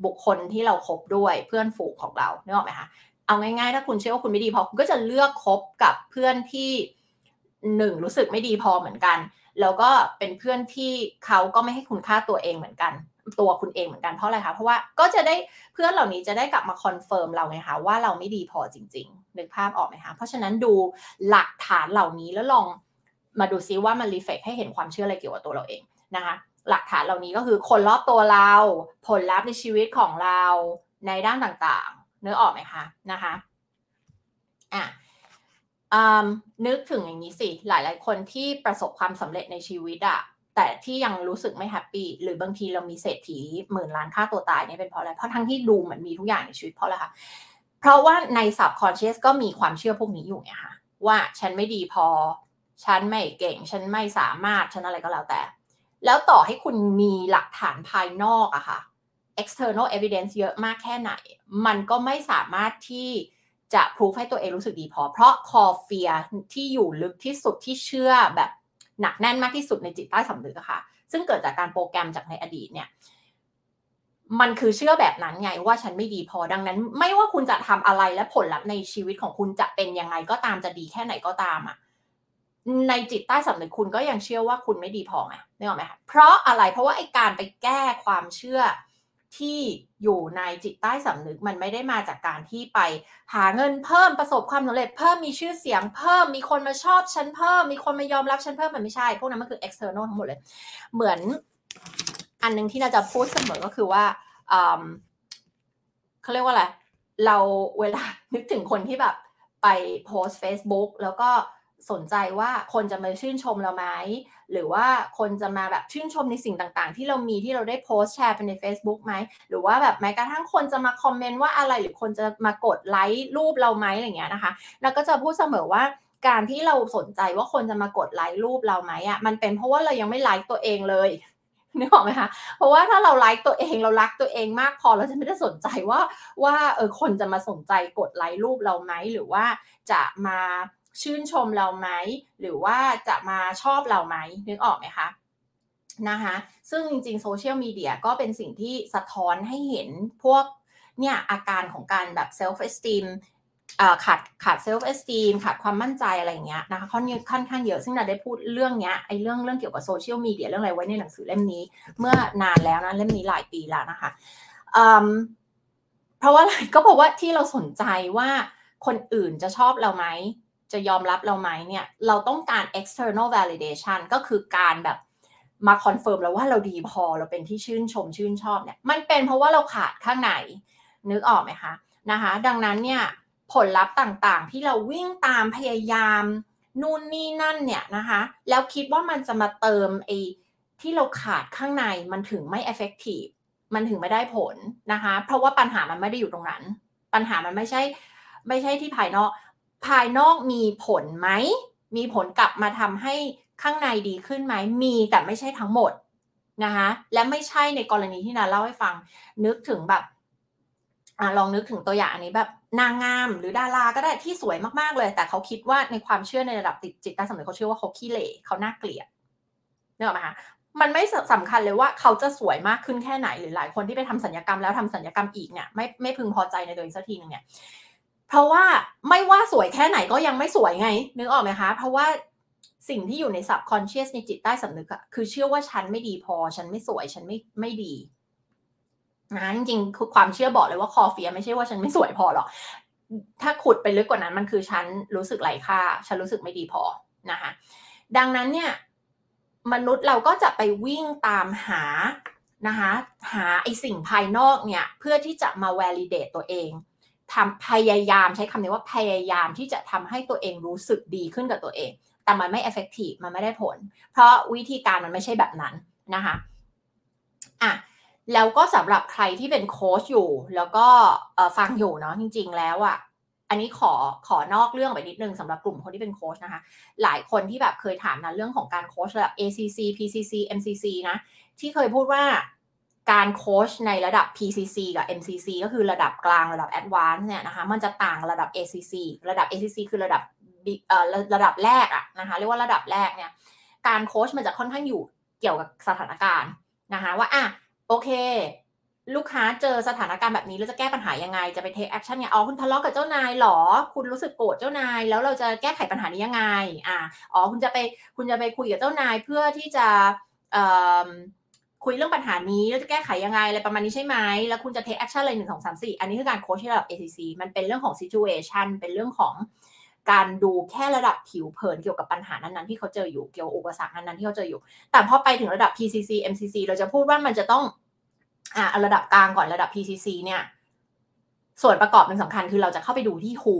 บุคคลที่เราคบด้วยเพื่อนฝูงของเรานึกออกไหมคะเอาง่ายๆ ถ้าคุณเชื่อว่าคุณไม่ดีพอคุณก็จะเลือกคบกับเพื่อนที่หนึ่งรู้สึกไม่ดีพอเหมือนกัน แล้วก็เป็นเพื่อนที่เขาก็ไม่ให้คุณค่าตัวเองเหมือนกัน ตัวคุณเองเหมือนกันเพราะอะไรคะเพราะว่าก็จะได้เพื่อนเหล่านี้จะได้กลับมา confirm เราไงคะว่าเราไม่ดีพอจริงๆนึกภาพออกไหมคะเพราะฉะนั้นดูหลักฐานเหล่านี้แล้วลอง มาดูซิว่ามัน reflect ให้เห็นความเชื่ออะไรเกี่ยวกับตัวเราเองนะคะ หลักฐานเหล่านี้ก็คือคนรอบตัวเรา ผลลัพธ์ในชีวิตของเราในด้านต่างๆเนื้อออกไหมคะนะคะอะนึกถึงอย่างนี้สิหลายๆ คนที่ประสบความสำเร็จในชีวิตอะแต่ที่ยังรู้สึกไม่ happy หรือบางทีเรามีเศรษฐีหมื่นล้านฆ่าตัวตายเนี่ยเป็นเพราะอะไร เพราะทั้งที่ดูเหมือนมีทุกอย่างในชีวิตเพราะอะไรคะเพราะว่าใน subconscious ก็มีความเชื่อพวกนี้อยู่ไงคะว่าฉันไม่ดีพอ ฉันไม่เก่ง ฉันไม่สามารถ ฉันอะไรก็แล้วแต่ แล้วต่อให้คุณมีหลักฐานภายนอกอะค่ะ external evidence เยอะมากแค่ไหน มันก็ไม่สามารถที่จะพิสูจให้ตัวเองรู้สึกดีพอ เพราะคอเฟียที่อยู่ลึกที่สุดที่เชื่อแบบหนักแน่นมากที่สุดในจิตใต้สำนึกอะค่ะ ซึ่งเกิดจากการโปรแกรมจากในอดีตเนี่ย มันคือเชื่อแบบนั้นไงว่าฉันไม่ดีพอดังนั้น ไม่ว่าคุณจะทำอะไรและผลลัพธ์ในชีวิตของคุณจะเป็นยังไงก็ตามจะดีแค่ไหนก็ตามอะ ในจิตใต้สำนึกคุณก็ยังเชื่อว่าคุณไม่ดีพอไงนึกออกไหมคะเพราะอะไรเพราะว่าไอ้การไปแก้ความเชื่อที่อยู่ในจิตใต้สำนึกมันไม่ได้มาจากการที่ไปหาเงินเพิ่มประสบความสำเร็จเพิ่มมีชื่อเสียงเพิ่มมีคนมาชอบฉันเพิ่มมีคนมายอมรับฉันเพิ่มมันไม่ใช่ พวกนั้นมันคือ external ทั้งหมดเลย เหมือนอันนึงที่เราจะพูดเสมอก็คือว่าเขาเรียกว่าอะไรเราเวลานึกถึงคนที่แบบไปโพสต์ Facebook แล้วก็ สนใจว่าคนจะมาชื่นชมเราไหมหรือว่าคนจะมาแบบชื่นชมในสิ่งต่างๆ ที่เรามีที่เราได้โพสต์แชร์ไปใน Facebook ไหมหรือว่าแบบแม้กระทั่งคนจะมาคอมเมนต์ว่าอะไรหรือคนจะมากดไลค์รูปเราไหมอะไรเงี้ยนะคะแล้วก็จะพูดเสมอว่าการที่เราสนใจว่าคนจะมากดไลค์รูปเราไหมอะมันเป็นเพราะว่าเรายังไม่ไลค์ตัวเองเลยนึกออกไหมคะ เพราะว่าถ้าเราไลค์ตัวเองเรารักตัวเองมากพอเราจะไม่ได้สนใจว่าว่าเออคนจะมาสนใจกดไลค์รูปเราไหมหรือว่าจะมา ชื่นชมเราไหม หรือว่าจะมาชอบเราไหมนึกออกไหมคะนะคะซึ่งจริงๆโซเชียลมีเดียก็เป็นสิ่งที่สะท้อนให้เห็นพวกเนี่ยอาการของการแบบ self-esteem ขาดขาด self-esteem ขาดความมั่นใจอะไรเงี้ยนะคะค่อนค่อนข้างเยอะซึ่งเราได้พูดเรื่องเนี้ยไอ้เรื่องเรื่องเกี่ยวกับโซเชียลมีเดียเรื่องอะไรไว้ในหนังสือเล่มนี้ เมื่อนานแล้วนะเล่มนี้หลายปีแล้วนะคะเพราะว่าอะไรก็บอกว่าที่เราสนใจว่าคนอื่นจะชอบเราไหม จะยอมรับเราไหมเนี่ย เราต้องการ external validation ก็คือการแบบมา confirm แล้วว่าเราดีพอเราเป็นที่ชื่นชมชื่นชอบเนี่ย มันเป็นเพราะว่าเราขาดข้างในนึกออกไหมคะนะคะ ดังนั้นเนี่ยผลลัพธ์ต่างๆ ที่เราวิ่งตามพยายามนู่นนี่นั่นเนี่ยนะคะ แล้วคิดว่ามันจะมาเติมไอ้ที่เราขาดข้างในมันถึงไม่ effective มันถึงไม่ได้ผลนะคะ เพราะว่าปัญหามันไม่ได้อยู่ตรงนั้น ปัญหามันไม่ใช่ไม่ใช่ที่ภายนอก ภายนอกมีผลไหม มีผลกลับมาทำให้ข้างในดีขึ้นไหม มีแต่ไม่ใช่ทั้งหมดนะคะและไม่ใช่ในกรณีที่นาเล่าให้ฟัง นึกถึงแบบอลองนึกถึงตัวอย่างอันนี้แบบนางงามหรือดาราก็ได้ที่สวยมากๆเลย แต่เขาคิดว่าในความเชื่อในระดับติดจิตใต้สำนึกเขาเชื่อว่าเขาขี้เหร่เขาน่าเกลียดเนี่ยหรอไหมคะมันไม่สำคัญเลยว่าเขาจะสวยมากขึ้นแค่ไหนหรือหลายคนที่ไปทำสัญญกรรมแล้วทำสัญญกรรมอีกเนี่ยไม่ไม่พึงพอใจในตัวเองสักทีนึงเนี่ย เพราะว่าไม่ว่าสวยแค่ไหนก็ยังไม่สวยไง นึกออกไหมคะ เพราะว่าสิ่งที่อยู่ใน subconscious ในจิตใต้สำนึกอะคือเชื่อว่าฉันไม่ดีพอ ฉันไม่สวย ฉันไม่ไม่ดีนะจริงๆคือความเชื่อบอกเลยว่าคอเฟียไม่ใช่ว่าฉันไม่สวยพอหรอก ถ้าขุดไปลึกกว่านั้นมันคือฉันรู้สึกไร้ค่า ฉันรู้สึกไม่ดีพอนะคะ ดังนั้นเนี่ยมนุษย์เราก็จะไปวิ่งตามหานะคะหาไอสิ่งภายนอกเนี่ยเพื่อที่จะมา validate ตัวเอง ทำพยายามใช้คำนี้ว่าพยายามที่จะทำให้ตัวเองรู้สึกดีขึ้นกับตัวเอง แต่มันไม่ effective มันไม่ได้ผล เพราะวิธีการมันไม่ใช่แบบนั้นนะคะอะแล้วก็สำหรับใครที่เป็นโค้ชอยู่ แล้วก็ฟังอยู่เนาะจริง ๆ แล้วอะ่ะอันนี้ขอขอนอกเรื่องไปนิดนึงสำหรับกลุ่มคนที่เป็นโค้ชนะคะ หลายคนที่แบบเคยถามนะเรื่องของการโค้ชระดับ ACC PCC MCC นะที่เคยพูดว่า การโค้ชในระดับ PCC กับ MCC ก็คือระดับกลางระดับ Advanced เนี่ยนะคะมันจะต่างระดับ ACC ระดับ ACC คือระดับเอ่อระดับแรกอะนะคะเรียกว่าระดับแรกเนี่ยการโค้ชมันจะค่อนข้างอยู่เกี่ยวกับสถานการณ์นะคะว่าอะโอเค ลูกค้าเจอสถานการณ์แบบนี้แล้วจะแก้ปัญหายังไงจะไป take action ไงอ๋อคุณทะเลาะกับเจ้านายหรอ คุณรู้สึกโกรธเจ้านาย แล้วเราจะแก้ไขปัญหานี้ยังไงอ่าอ๋อคุณจะไปคุณจะไปคุยกับเจ้านายเพื่อที่จะ คุยเรื่องปัญหานี้แล้วจะแก้ไขยังไงอะไรประมาณนี้ใช่ไหมแล้วคุณจะ take action อะไรหนึ่งสองสามสี่อันนี้คือการโค้ชระดับ ACC มันเป็นเรื่องของ situation เป็นเรื่องของการดูแค่ระดับผิวเผินเกี่ยวกับปัญหานั้นๆที่เขาเจออยู่เกี่ยวกับอุปสรรคนั้นๆที่เขาเจออยู่ แต่พอไปถึงระดับ PCC MCC เราจะพูดว่ามันจะต้องอ่าระดับกลางก่อนระดับ PCC เนี่ย ส่วนประกอบเป็นสำคัญคือเราจะเข้าไปดูที่ who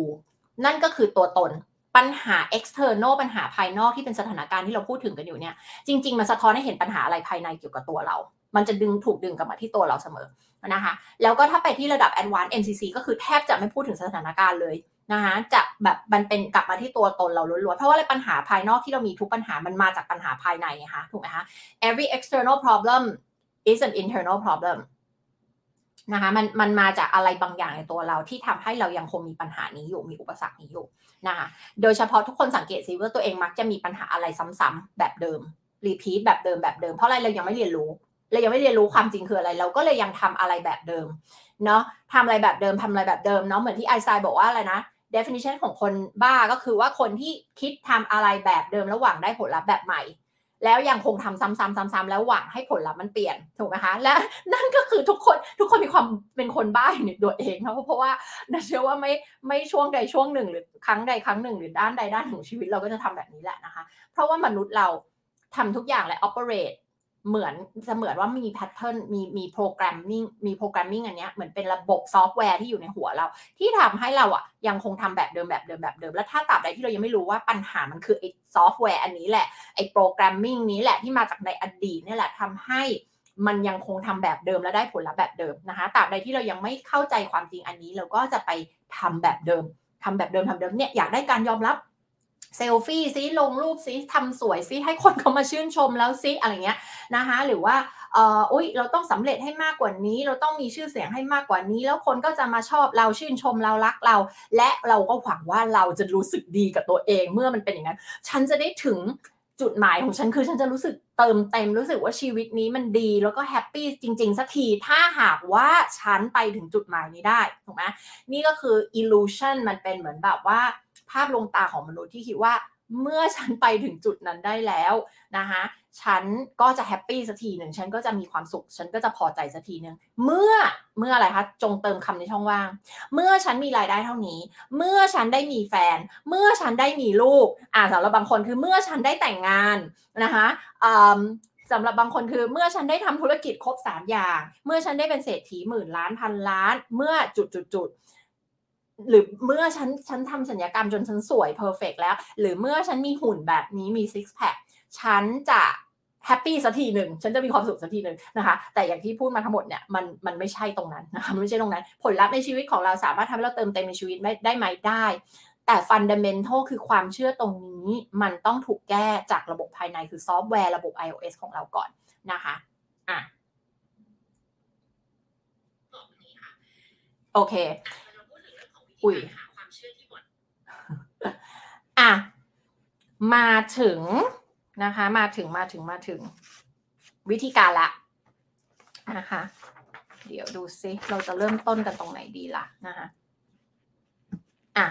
นั่นก็คือตัวตน ปัญหา external ปัญหาภายนอกที่เป็นสถานการณ์ที่เราพูดถึงกันอยู่เนี่ย จริง ๆ มันสะท้อนให้เห็นปัญหาอะไรภายในเกี่ยวกับตัวเรา มันจะดึงถูกดึงกลับมาที่ตัวเราเสมอนะคะ แล้วก็ถ้าไปที่ระดับ advanced MCC ก็คือแทบจะไม่พูดถึงสถานการณ์เลยนะคะจะแบบมันเป็นกลับมาที่ตัวตนเราล้วนๆ เพราะว่าอะไรปัญหาภายนอกที่เรามีทุกปัญหามันมาจากปัญหาภายในไงคะถูกไหมคะ every external problem is an internal problem นะคะมันมันมาจากอะไรบางอย่างในตัวเราที่ทำให้เรายังคงมีปัญหานี้อยู่มีอุปสรรคนี้อยู่นะคะโดยเฉพาะทุกคนสังเกตซิว่าตัวเองมักจะมีปัญหาอะไรซ้ำๆแบบเดิม repeat แบบเดิมแบบเดิมเพราะอะไรเรายังไม่เรียนรู้เรายังไม่เรียนรู้ความจริงคืออะไร เราก็เลยยังทำอะไรแบบเดิมเนาะทำอะไรแบบเดิมทำอะไรแบบเดิมเนาะเหมือนที่ไอซ์ไซบอกว่าอะไรนะ definition ของคนบ้าก็คือว่าคนที่คิดทำอะไรแบบเดิมแล้วหวังได้ผลลัพธ์แบบใหม่ แล้วยังคงทำซ้ำๆๆๆ แล้วหวังให้ผลลัพธ์มันเปลี่ยนถูกไหมคะและนั่นก็คือทุกคนทุกคนมีความเป็นคนบ้าในตัวเองนะเพราะว่าน่าเชื่อว่าไม่ไม่ช่วงใดช่วงหนึ่ง หรือครั้งใดครั้งหนึ่ง หรือด้านใดด้านของชีวิตเราก็จะทำแบบนี้แหละนะคะ เพราะว่ามนุษย์เราทำทุกอย่างและ operate เหมือนเสมือนว่ามี pattern มีมี programming มี programming อันนี้เหมือนเป็นระบบซอฟต์แวร์ที่อยู่ในหัวเรา ที่ทำให้เราอะยังคงทำแบบเดิมแบบเดิมแบบเดิม แล้วถ้าตราบใดที่เรายังไม่รู้ว่าปัญหามันคือไอ้ซอฟต์แวร์อันนี้แหละไอ้ programming นี้แหละที่มาจากในอดีตนี่แหละทำให้มันยังคงทำแบบเดิมและได้ผลลัพธ์แบบเดิมนะคะตราบใดที่เรายังไม่เข้าใจความจริงอันนี้ เราก็จะไปทำแบบเดิมทำแบบเดิมทำเดิมเนี่ยอยากได้การยอมรับ เซลฟี่ซิลงรูปซิทำสวยซิให้คนเขามาชื่นชมเราซิอะไรเงี้ยนะคะหรือว่าเอออุ้ยเราต้องสำเร็จให้มากกว่านี้ เราต้องมีชื่อเสียงให้มากกว่านี้ แล้วคนก็จะมาชอบเราชื่นชมเรารักเรา และเราก็หวังว่าเราจะรู้สึกดีกับตัวเองเมื่อมันเป็นอย่างนั้น ฉันจะได้ถึงจุดหมายของฉันคือฉันจะรู้สึกเติมเต็มรู้สึกว่าชีวิตนี้มันดีแล้วก็ happy จริง ๆ สักทีถ้าหากว่าฉันไปถึงจุดหมายนี้ได้ถูกไหมนี่ก็คือ illusion มันเป็นเหมือนแบบว่า ภาพลวงตาของมนุษย์ที่คิดว่าเมื่อฉันไปถึงจุดนั้นได้แล้วนะคะฉันก็จะ happy สักทีหนึ่งฉันก็จะมีความสุข ฉันก็จะพอใจสักทีหนึ่งเมื่อเมื่ออะไรคะจงเติมคำในช่องว่าง เมื่อฉันมีรายได้เท่านี้ เมื่อฉันได้มีแฟน เมื่อฉันได้มีลูกอ่าสำหรับบางคนคือเมื่อฉันได้แต่งงานนะคะสำหรับบางคนคือเมื่อฉันได้ทำธุรกิจครบสามอย่าง เมื่อฉันได้เป็นเศรษฐีหมื่นล้านพันล้าน เมื่อจุดจุดจุด หรือเมื่อฉันฉันทำสัญญกรรมจนฉันสวยเพอร์เฟกแล้ว หรือเมื่อฉันมีหุ่นแบบนี้มีซิกแพคฉันจะ happy สักทีหนึ่งฉันจะมีความสุขสักทีหนึ่งนะคะ แต่อย่างที่พูดมาทั้งหมดเนี่ยมันมันไม่ใช่ตรงนั้นนะคะไม่ใช่ตรงนั้น ผลลัพธ์ในชีวิตของเราสามารถทำให้เราเติมเต็มในชีวิตได้ไหมได้ แต่ fundamental คือความเชื่อตรงนี้ มันต้องถูกแก้จากระบบภายในคือซอฟต์แวร์ระบบ iOS ของเราก่อนนะคะอะโอเค อุ้ยอะมาถึงนะคะ มาถึงมาถึงมาถึง วิธีการละนะคะ เดี๋ยวดูซิเราจะเริ่มต้นกันตรงไหนดีล่ะนะคะอะ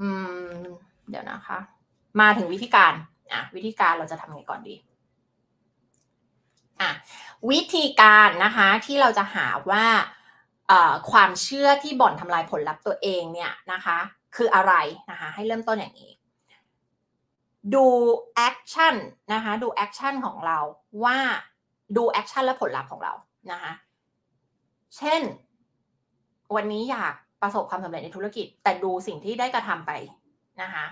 อืม เดี๋ยวนะคะ มาถึงวิธีการอะวิธีการเราจะทำไงก่อนดีอะวิธีการนะคะที่เราจะหาว่า ความเชื่อที่บ่อนทำลายผลลัพธ์ตัวเองเนี่ยนะคะ คืออะไรนะคะ ให้เริ่มต้นอย่างนี้ ดู action นะคะ ดู action ของเราว่าดู action และผลลัพธ์ของเรานะคะ เช่น วันนี้อยากประสบความสำเร็จในธุรกิจ แต่ดูสิ่งที่ได้กระทำไปนะคะ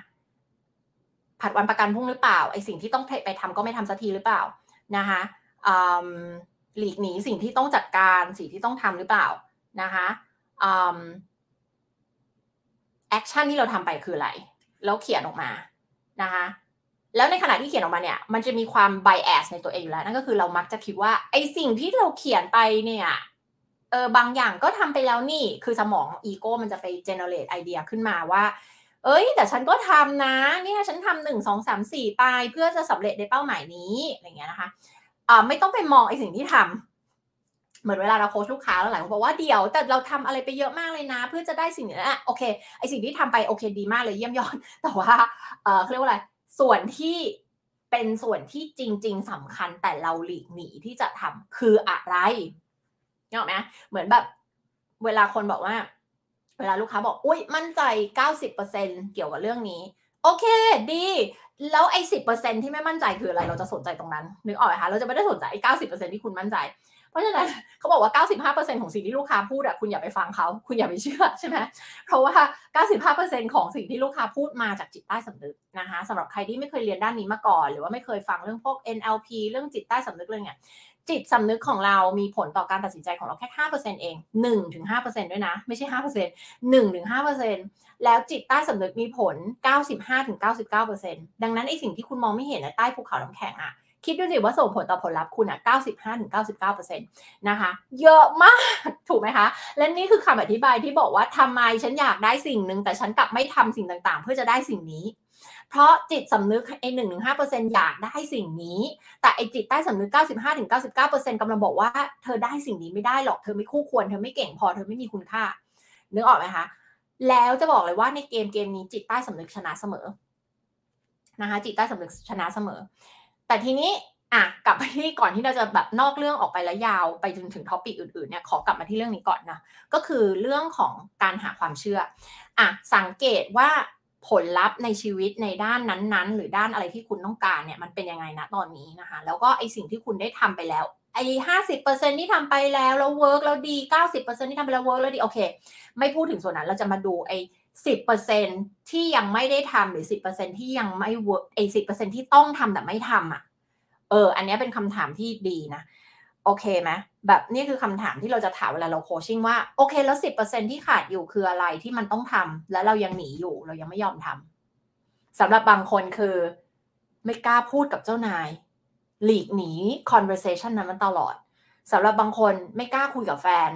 ผัดวันประกันพรุ่งหรือเปล่าไอสิ่งที่ต้องไปทำก็ไม่ทำสักทีหรือเปล่านะคะหลีกหนีสิ่งที่ต้องจัดการสิ่งที่ต้องทำหรือเปล่า นะคะ action ที่เราทำไปคืออะไร แล้วเขียนออกมานะคะแล้วในขณะที่เขียนออกมาเนี่ย มันจะมีความ bias ในตัวเองอยู่แล้ว นั่นก็คือเรามักจะคิดว่าไอสิ่งที่เราเขียนไปเนี่ยเออบางอย่างก็ทำไปแล้วนี่คือสมองอีโก้มันจะไป generate idea ขึ้นมาว่า เอ้ย แต่ฉันก็ทำนะเนี่ยฉันทำหนึ่งสองสามสี่ไปเพื่อจะสำเร็จในเป้าหมายนี้อะไรเงี้ยนะคะอ่าไม่ต้องไปมองไอสิ่งที่ทำ เหมือนเวลาเราโค้ชลูกค้าแล้วหลายคนบอกว่าเดี๋ยว แต่เราทำอะไรไปเยอะมากเลยนะ เพื่อจะได้สิ่งนี้อะโอเคไอสิ่งที่ทำไปโอเคดีมากเลยเยี่ยมยอด แต่ว่าเออเขาเรียกว่าอะไรส่วนที่เป็นส่วนที่จริง ๆสำคัญแต่เราหลีกหนีที่จะทำคืออะไรเนาะไหมเหมือนแบบเวลาคนบอกว่า เวลาลูกค้าบอกอุ้ยมั่นใจเก้าสิบเปอร์เซ็นเกี่ยวกับเรื่องนี้ โอเค ดี แล้วไอ้สิบเปอร์เซ็นที่ไม่มั่นใจคืออะไร เราจะสนใจตรงนั้นนึกออกไหมคะเราจะไม่ได้สนใจไอ้เก้าสิบเปอร์เซ็นที่คุณมั่นใจ เพราะฉะนั้นเขาบอกว่า 95%ของสิ่งที่ลูกค้าพูดอะคุณอย่าไปฟังเขา คุณอย่าไปเชื่อใช่ไหมเพราะว่า 95%ของสิ่งที่ลูกค้าพูดมาจากจิตใต้สำนึกนะคะสำหรับใครที่ไม่เคยเรียนด้านนี้มาก่อน หรือว่าไม่เคยฟังเรื่องพวก NLP เรื่องจิตใต้สำนึกเรื่องเนี้ยจิตสำนึกของเรามีผลต่อการตัดสินใจของเราแค่ 5%เอง 1-5%ด้วยนะ ไม่ใช่ 5% 1-5%แล้วจิตใต้สำนึกมีผล 95-99%ดังนั้นไอสิ่งที่คุณมองไม่เห็นใต้ภูเขาน้ำแข็งอะ คิดดูสิว่าส่งผลต่อผลลัพธ์คุณอะ 95-99%นะคะ เยอะมาก ถูกไหมคะ และนี่คือคำอธิบายที่บอกว่าทำไมฉันอยากได้สิ่งหนึ่งแต่ฉันกลับไม่ทำสิ่งต่างๆ เพื่อจะได้สิ่งนี้เพราะจิตสำนึกไอ้หนึ่งถึงห้าเปอร์เซ็นอยากได้สิ่งนี้ แต่ไอ้จิตใต้สำนึกเก้าสิบห้าถึงเก้าสิบเก้าเปอร์เซ็นกำลังบอกว่าเธอได้สิ่งนี้ไม่ได้หรอกเธอไม่คู่ควรเธอไม่เก่งพอเธอไม่มีคุณค่านึกออกไหมคะแล้วจะบอกเลยว่าในเกมเกมนี้จิตใต้สำนึกชนะเสมอนะคะจิตใต้สำนึกชนะเสมอ แต่ทีนี้อะกลับไปที่ก่อนที่เราจะแบบนอกเรื่องออกไปแล้วยาวไปจนถึง topic อื่นๆเนี่ยขอกลับมาที่เรื่องนี้ก่อนนะก็คือเรื่องของการหาความเชื่ออะสังเกตว่าผลลัพธ์ในชีวิตในด้านนั้นๆ หรือด้านอะไรที่คุณต้องการเนี่ยมันเป็นยังไงนะตอนนี้นะคะ แล้วก็ไอสิ่งที่คุณได้ทำไปแล้วไอ้ห้าสิบเปอร์เซ็นที่ทำไปแล้วแล้ว work แล้วดีเก้าสิบเปอร์เซ็นที่ทำไปแล้ว work แล้วดีโอเค ไม่พูดถึงส่วนนั้นเราจะมาดูไอ สิบเปอร์เซ็นที่ยังไม่ได้ทำหรือสิบเปอร์เซ็นที่ยังไม่ work ไอ้สิบเปอร์เซ็นที่ต้องทำแต่ไม่ทำอะ เออ อันนี้เป็นคำถามที่ดีนะ โอเคไหมแบบนี่คือคำถามที่เราจะถามเวลาเรา coaching ว่า โอเค แล้วสิบเปอร์เซ็นที่ขาดอยู่คืออะไรที่มันต้องทำแล้วเรายังหนีอยู่เรายังไม่ยอมทำสำหรับบางคนคือไม่กล้าพูดกับเจ้านาย หลีกหนี conversation นั้นมันตลอดสำหรับบางคนไม่กล้าคุยกับแฟน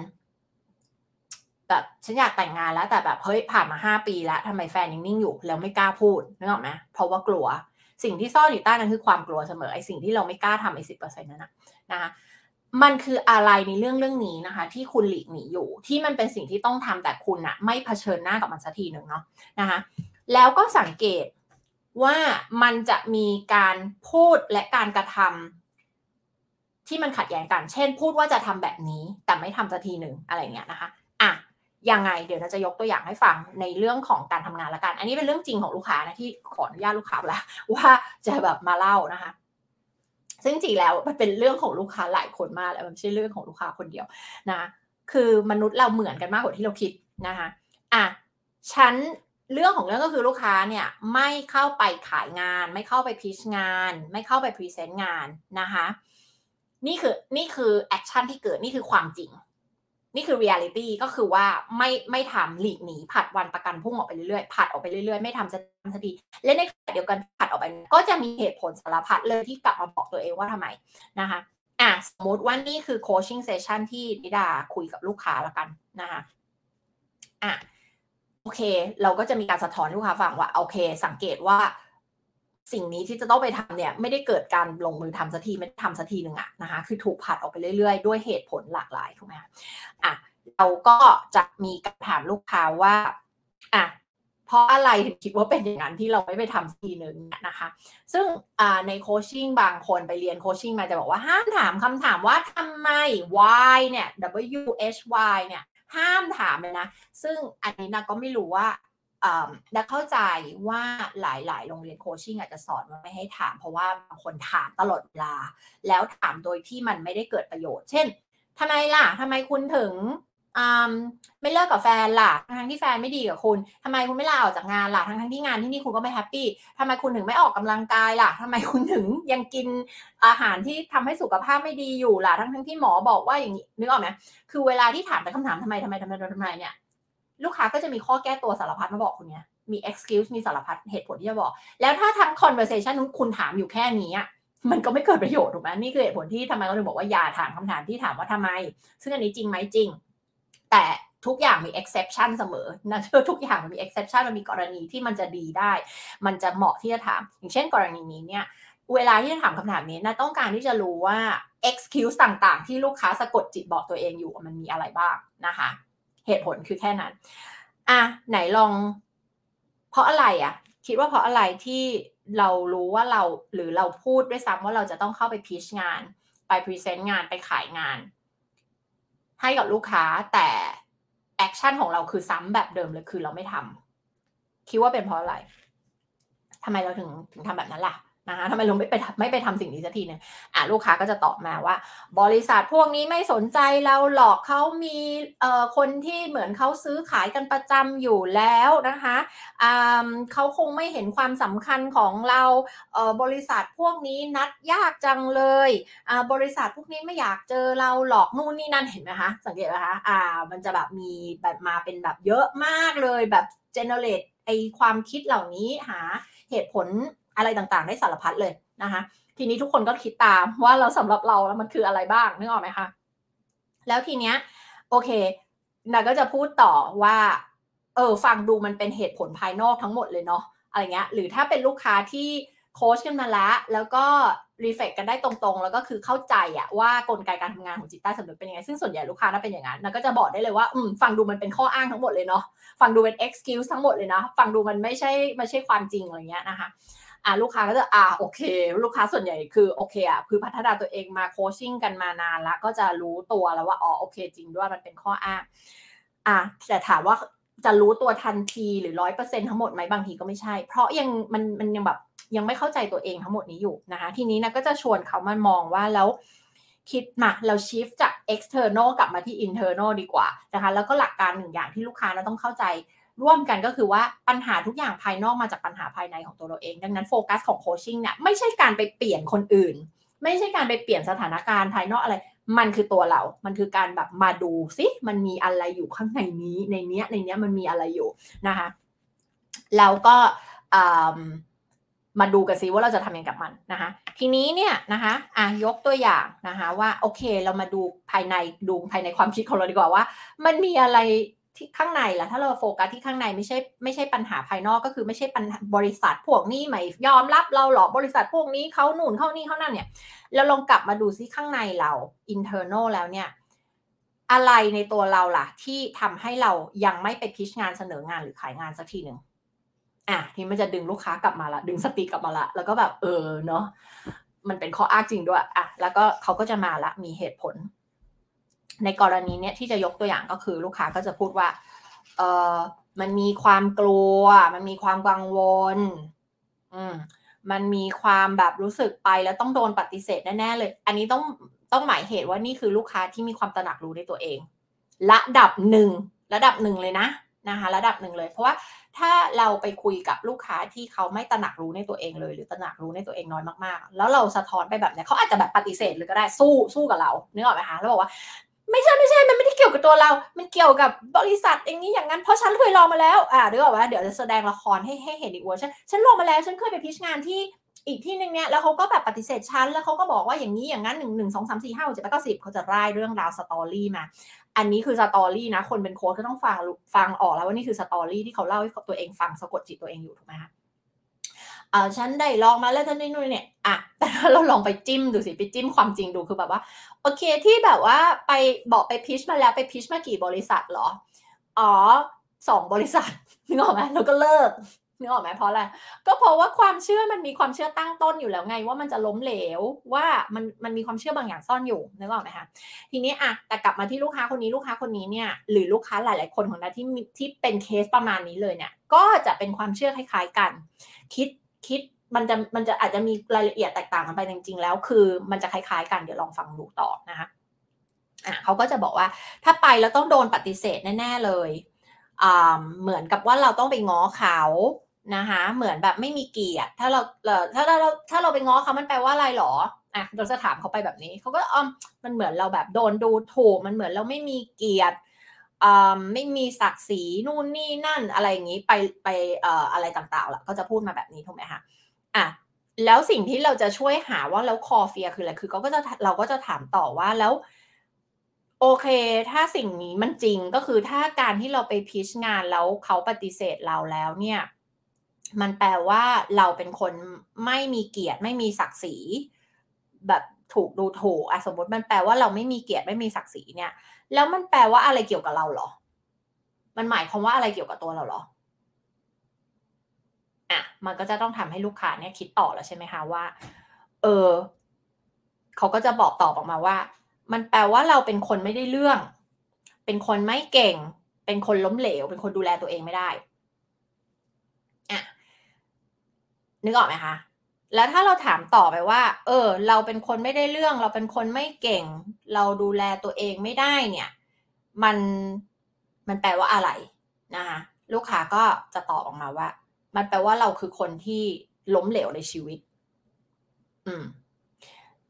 แบบฉันอยากแต่งงานแล้วแต่แบบเฮ้ยผ่านมาห้าปีแล้วทำไมแฟนยังนิ่งอยู่แล้วไม่กล้าพูดนึกออกไหมเพราะว่ากลัว สิ่งที่ซ่อนอยู่ใต้นั้นคือความกลัวเสมอไอ้สิ่งที่เราไม่กล้าทำไอ้สิบเปอร์เซ็นต์นั้นนะนะคะมันคืออะไรในเรื่องเรื่องนี้นะคะ ที่คุณหลีกหนีอยู่ ที่มันเป็นสิ่งที่ต้องทำแต่คุณอะไม่เผชิญหน้ากับมันสักทีหนึ่งเนาะนะคะแล้วก็สังเกตว่ามันจะมีการพูดและการกระทำที่มันขัดแย้งกัน เช่น พูดว่าจะทำแบบนี้แต่ไม่ทำสักทีหนึ่งอะไรเงี้ยนะคะอะ ยังไงเดี๋ยวเราจะยกตัวอย่างให้ฟังในเรื่องของการทำงานละกัน อันนี้เป็นเรื่องจริงของลูกค้านะที่ขออนุญาตลูกค้าแล้วว่าจะแบบมาเล่านะคะ ซึ่งจริงแล้วมันเป็นเรื่องของลูกค้าหลายคนมากแล้วมันไม่ใช่เรื่องของลูกค้าคนเดียวนะคือมนุษย์เราเหมือนกันมากกว่าที่เราคิดนะคะอะฉันเรื่องของเรื่องก็คือลูกค้าเนี่ยไม่เข้าไปขายงาน ไม่เข้าไป pitch งาน ไม่เข้าไป present งานนะคะนี่คือนี่คือ action ที่เกิดนี่คือความจริง นี่คือ reality ก็คือว่าไม่ไม่ทำหลีกหนีผัดวันประกันพรุ่งออกไปเรื่อยๆผัดออกไปเรื่อยๆ ไม่ทำสักทีและในขณะเดียวกันผัดออกไป ก็จะมีเหตุผลสารพัดเลยที่กลับมาบอกตัวเองว่าทำไมนะคะอะสมมติว่านี่คือโคชชิ่งเซสชันที่นิดาคุยกับลูกค้าละกันนะคะอะโอเค เราก็จะมีการสะท้อนลูกค้าฟังว่าโอเค สังเกตว่า สิ่งนี้ที่จะต้องไปทำเนี่ยไม่ได้เกิดการลงมือทำสักทีไม่ทำสักทีหนึ่งอะนะคะคือถูกผัดออกไปเรื่อยๆ ด้วยเหตุผลหลากหลายถูกไหมคะอะเราก็จะมีการถามลูกค้าว่าอะเพราะอะไรถึงคิดว่าเป็นอย่างนั้นที่เราไม่ไปทำทีหนึ่งนะคะ ซึ่งในโคชชิ่งบางคนไปเรียนโคชชิ่งมาจะบอกว่าห้ามถามคำถามว่าทำไม why เนี่ย W H Y เนี่ย ห้ามถามเลยนะ ซึ่งอันนี้นะก็ไม่รู้ว่า และเข้าใจว่าหลาย ๆ โรงเรียนโคชชิ่งอาจจะสอนว่าไม่ให้ถาม เพราะว่าบางคนถามตลอดเวลา แล้วถามโดยที่มันไม่ได้เกิดประโยชน์ เช่นทำไมล่ะทำไมคุณถึงไม่เลิกกับแฟนล่ะ ทั้งที่แฟนไม่ดีกับคุณทำไมคุณไม่ลาออกจากงานล่ะ ทั้งทั้งที่งานที่นี่คุณก็ไม่แฮปปี้ทำไมคุณถึงไม่ออกกำลังกายล่ะทำไมคุณถึงยังกินอาหารที่ทำให้สุขภาพไม่ดีอยู่ล่ะ ทั้งทั้งที่หมอบอกว่าอย่างนี้ นึกออกไหมคือเวลาที่ถามแต่คำถามทำไมทำไมทำไมทำไมเนี่ย ลูกค้าก็จะมีข้อแก้ตัวสารพัดมาบอกคุณเนี่ยมี excuse มีสารพัดเหตุผลที่จะบอก แล้วถ้าทั้ง conversation นุ้นคุณถามอยู่แค่นี้มันก็ไม่เกิดประโยชน์ถูกไหมนี่คือเหตุผลที่ทำไมเราถึงบอกว่าอย่าถามคำถามที่ถามว่าทำไม ซึ่งอันนี้จริงไหมจริง แต่ทุกอย่างมี exception เสมอนะทุกอย่างมันมี exception มันมีกรณีที่มันจะดีได้ มันจะเหมาะที่จะถาม อย่างเช่น กรณีนี้เนี่ย เวลาที่จะถามคำถามนี้นะต้องการที่จะรู้ว่า excuse ต่างๆ ที่ลูกค้าสะกดจิตบอกตัวเองอยู่มันมีอะไรบ้างนะคะ เหตุผลคือแค่นั้น อะไหนลอง เพราะอะไรอะ คิดว่าเพราะอะไรที่เรารู้ว่าเราหรือเราพูดด้วยซ้ำว่าเราจะต้องเข้าไปพิชงาน ไป present งานไปขายงาน ให้กับลูกค้าแต่ action ของเราคือซ้ำแบบเดิมเลยคือเราไม่ทำคิดว่าเป็นเพราะอะไรทำไมเราถึงถึงทำแบบนั้นล่ะ นะคะทำไมเราไม่ไปไม่ไปทำสิ่งนี้สักทีนึ่งอะลูกค้าก็จะตอบมาว่า บริษัทพวกนี้ไม่สนใจเราหรอกเขามีเอ่อคนที่เหมือนเขาซื้อขายกันประจำอยู่แล้วนะคะอ่าเขาคงไม่เห็นความสำคัญของเราเอ่อบริษัทพวกนี้นัดยากจังเลยอ่าบริษัทพวกนี้ไม่อยากเจอเราหลอกนู่นนี่นั่นเห็นไหมคะสังเกตไหมคะอ่ามันจะแบบมีแบบมาเป็นแบบเยอะมากเลยแบบ generate ไอความคิดเหล่านี้หาเหตุผล อะไรต่างๆ ได้สารพัดเลยนะคะ ทีนี้ทุกคนก็คิดตามว่าเราสำหรับเราแล้วมันคืออะไรบ้างนึกออกไหมคะแล้วทีเนี้ยโอเคนาก็จะพูดต่อว่า เออฟังดูมันเป็นเหตุผลภายนอกทั้งหมดเลยเนาะอะไรเงี้ย หรือถ้าเป็นลูกค้าที่โค้ชกันมาแล้ว แล้วก็รีเฟกกันได้ตรงๆ แล้วก็คือเข้าใจอะว่ากลไกการทำงานของจิตใต้สำนึกเป็นยังไง ซึ่งส่วนใหญ่ลูกค้าน่าเป็นอย่างนั้นนาก็จะบอกได้เลยว่าอืมฟังดูมันเป็นข้ออ้างทั้งหมดเลยเนาะฟังดูเป็น excuse ทั้งหมดเลยนะ ฟังดูมันไม่ใช่ไม่ใช่ความจริงอะไรเงี้ยนะคะ อ่าลูกค้าก็จะอ่าโอเค ลูกค้าส่วนใหญ่คือโอเคอะคือพัฒนาตัวเองมาโคชชิ่งกันมานานแล้วก็จะรู้ตัวแล้วว่าอ๋อโอเค จริงด้วยมันเป็นข้ออ้างอะแต่ถามว่าจะรู้ตัวทันทีหรือร้อยเปอร์เซ็นทั้งหมดไหมบางทีก็ไม่ใช่ เพราะยังมันมันยังแบบยังไม่เข้าใจตัวเองทั้งหมดนี้อยู่นะคะ ทีนี้นะก็จะชวนเขามามองว่าแล้วคิดมาเรา shift จาก external กลับมาที่ internal ดีกว่านะคะแล้วก็หลักการหนึ่งอย่างที่ลูกค้าเราต้องเข้าใจ ร่วมกันก็คือว่าปัญหาทุกอย่างภายนอกมาจากปัญหาภายในของตัวเราเอง ดังนั้นโฟกัสของโคชชิ่งเนี่ยไม่ใช่การไปเปลี่ยนคนอื่น ไม่ใช่การไปเปลี่ยนสถานการณ์ภายนอกอะไร มันคือตัวเรา มันคือการแบบมาดูซิมันมีอะไรอยู่ข้างในนี้ในเนี้ยในเนี้ยมันมีอะไรอยู่นะคะแล้วก็มาดูกันซิว่าเราจะทำยังไงกับมันนะคะทีนี้เนี่ยนะคะอะยกตัวอย่างนะคะว่าโอเคเรามาดูภายในดูภายในความคิดของเราดีกว่าว่า มันมีอะไร ที่ข้างในล่ะถ้าเราโฟกัสที่ข้างในไม่ใช่ไม่ใช่ปัญหาภายนอกก็คือไม่ใช่ปัญหาบริษัทพวกนี้ไม่ยอมรับเราหรอกบริษัทพวกนี้เขาหนุนเขานี่เขานั่นเนี่ยเราลองกลับมาดูซิข้างในเรา internal แล้วเนี่ยอะไรในตัวเราล่ะ ที่ทำให้เรายังไม่ไปพิชงานเสนองานหรือขายงานสักทีหนึ่งอะทีมันจะดึงลูกค้ากลับมาละดึงสติกลับมาละแล้วก็แบบเออเนาะมันเป็นข้ออ้างจริงด้วยอะแล้วก็เขาก็จะมาละมีเหตุผล ในกรณีเนี้ยที่จะยกตัวอย่างก็คือลูกค้าก็จะพูดว่าเออมันมีความกลัว มันมีความกังวล อืมมันมีความแบบรู้สึกไปแล้วต้องโดนปฏิเสธแน่ๆเลย อันนี้ต้องต้องหมายเหตุว่านี่คือลูกค้าที่มีความตระหนักรู้ในตัวเอง ระดับหนึ่งระดับหนึ่งเลยนะนะคะระดับหนึ่งเลย เพราะว่าถ้าเราไปคุยกับลูกค้าที่เขาไม่ตระหนักรู้ในตัวเองเลย หรือตระหนักรู้ในตัวเองน้อยมากๆ แล้วเราสะท้อนไปแบบเนี้ยเขาอาจจะแบบปฏิเสธหรือก็ได้สู้สู้กับเราเนื้อออกไหมคะแล้วบอกว่า ไม่ใช่ไม่ใช่ มันไม่ได้เกี่ยวกับตัวเรา มันเกี่ยวกับบริษัทอย่างนี้อย่างนั้น เพราะฉันเคยลองมาแล้ว อ่าหรือว่าเดี๋ยวจะแสดงละครให้ให้เห็นอีกว่าฉันฉันลองมาแล้ว ฉันเคยไป pitch งานที่อีกที่หนึ่งเนี่ยแล้วเขาก็แบบปฏิเสธฉัน แล้วเขาก็บอกว่าอย่างนี้อย่างนั้นหนึ่งหนึ่งสองสามสี่ห้าหกเจ็ดแปดเก้าสิบเขาจะร่ายเรื่องราว story มา อันนี้คือ story นะ คนเป็นโค้ชก็ต้องฟังฟังออกแล้วว่านี่คือ story ที่เขาเล่าให้ตัวเองฟังสะกดจิตตัวเองอยู่ถูกไหมคะ อ่าฉันได้ลองมาแล้วท่านนี่นู่นเนี่ยอะแต่เราลองไปจิ้มดูสิไปจิ้มความจริงดูคือแบบว่า โอเคที่แบบว่าไปบอกไปพิชมาแล้วไปพิชมากี่บริษัทหรอ อ๋อสองบริษัทนึกออกไหมแล้วก็เลิกนึกออกไหมเพราะอะไรก็เพราะว่าความเชื่อมันมีความเชื่อตั้งต้นอยู่แล้วไง ว่ามันจะล้มเหลวว่ามันมันมีความเชื่อบางอย่างซ่อนอยู่นึกออกไหมคะทีนี้อะแต่กลับมาที่ลูกค้าคนนี้ลูกค้าคนนี้เนี่ยหรือลูกค้าหลาย ๆ คนของเราที่ที่เป็นเคสประมาณนี้เลยเนี่ยก็จะเป็นความเชื่อคล้าย ๆ กัน คิด คิดมันจะมันจะอาจจะมีรายละเอียดแตกต่างกันไปจริงๆแล้ว คือมันจะคล้ายๆกันเดี๋ยวลองฟังดูต่อนะคะอะเขาก็จะบอกว่าถ้าไปแล้วต้องโดนปฏิเสธแน่ ๆเลยอ่าเหมือนกับว่าเราต้องไปง้อเขานะคะเหมือนแบบไม่มีเกียรติ ถ้าเราถ้าเราถ้าเราไปง้อเขามันแปลว่าอะไรหรออะเราจะถามเขาไปแบบนี้เขาก็อ๋อมันเหมือนเราแบบโดนดูถูกมันเหมือนเราไม่มีเกียรติ ไม่มีศักดิ์ศรีนู่นนี่นั่นอะไรอย่างนี้ไปไปอะไรต่างๆล่ะก็จะพูดมาแบบนี้ถูกไหมคะอะแล้วสิ่งที่เราจะช่วยหาว่าแล้วคอเฟียคืออะไรคือเขาก็จะเราก็จะถามต่อว่าแล้ว โอเค ถ้าสิ่งนี้มันจริงก็คือถ้าการที่เราไปพิชงานแล้วเขาปฏิเสธเราแล้วเนี่ย มันแปลว่าเราเป็นคนไม่มีเกียรติไม่มีศักดิ์ศรีแบบถูกดูถูกอะสมมติมันแปลว่าเราไม่มีเกียรติไม่มีศักดิ์ศรีเนี่ย แล้วมันแปลว่าอะไรเกี่ยวกับเราเหรอ มันหมายความว่าอะไรเกี่ยวกับตัวเราเหรออะมันก็จะต้องทำให้ลูกค้าเนี่ยคิดต่อแล้วใช่ไหมคะว่า เออเขาก็จะบอกตอบออกมาว่า มันแปลว่าเราเป็นคนไม่ได้เรื่อง เป็นคนไม่เก่ง เป็นคนล้มเหลว เป็นคนดูแลตัวเองไม่ได้อะนึกออกไหมคะ แล้วถ้าเราถามต่อไปว่า เออ เราเป็นคนไม่ได้เรื่อง เราเป็นคนไม่เก่ง เราดูแลตัวเองไม่ได้เนี่ย มันมันแปลว่าอะไรนะคะลูกค้าก็จะตอบออกมาว่า มันแปลว่าเราคือคนที่ล้มเหลวในชีวิต อืม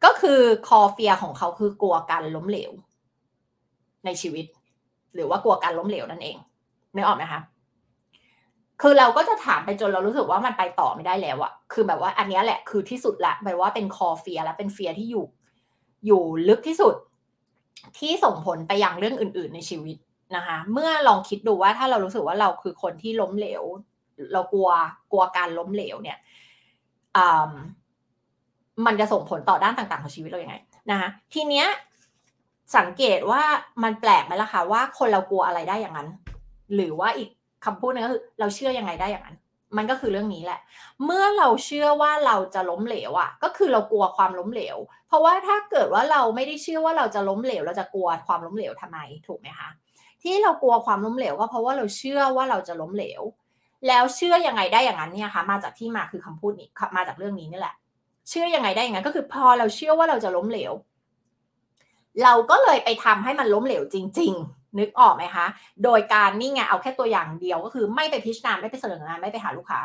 ก็คือคอเฟียของเขาคือกลัวการล้มเหลว ในชีวิต หรือว่ากลัวการล้มเหลวนั่นเองนึกออกไหมคะ คือเราก็จะถามไปจนเรารู้สึกว่ามันไปต่อไม่ได้แล้วอะคือแบบว่าอันนี้แหละคือที่สุดละแปลว่าเป็นคอเฟียแล้วเป็นเฟียที่อยู่ อยู่ลึกที่สุด ที่ส่งผลไปยังเรื่องอื่น ๆ ในชีวิตนะคะ เมื่อลองคิดดูว่าถ้าเรารู้สึกว่าเราคือคนที่ล้มเหลว เรากลัวกลัวการล้มเหลวเนี่ยมันจะส่งผลต่อด้านต่าง ๆ ของชีวิตเราอย่างไงนะคะทีเนี้ยสังเกตว่ามันแปลกไหมล่ะคะว่าคนเรากลัวอะไรได้อย่างนั้น หรือว่าอีก คำพูดนึงก็คือ เราเชื่อยังไงได้อย่างนั้น มันก็คือเรื่องนี้แหละ เมื่อเราเชื่อว่าเราจะล้มเหลวอะ ก็คือเรากลัวความล้มเหลว เพราะว่าถ้าเกิดว่าเราไม่ได้เชื่อว่าเราจะล้มเหลว เราจะกลัวความล้มเหลวทำไมถูกไหมคะที่เรากลัวความล้มเหลวก็เพราะว่าเราเชื่อว่าเราจะล้มเหลว แล้วเชื่อยังไงได้อย่างนั้นเนี่ยคะมาจากที่มาคือคำพูดนี้มาจากเรื่องนี้นี่แหละ เชื่อยังไงได้อย่างนั้นก็คือพอเราเชื่อว่าเราจะล้มเหลว เราก็เลยไปทำให้มันล้มเหลวจริง ๆ นึกออกไหมคะ โดยการนี่ไงเอาแค่ตัวอย่างเดียวก็คือไม่ไปพิจารณาไม่ไปเสนองานไม่ไปหาลูกค้า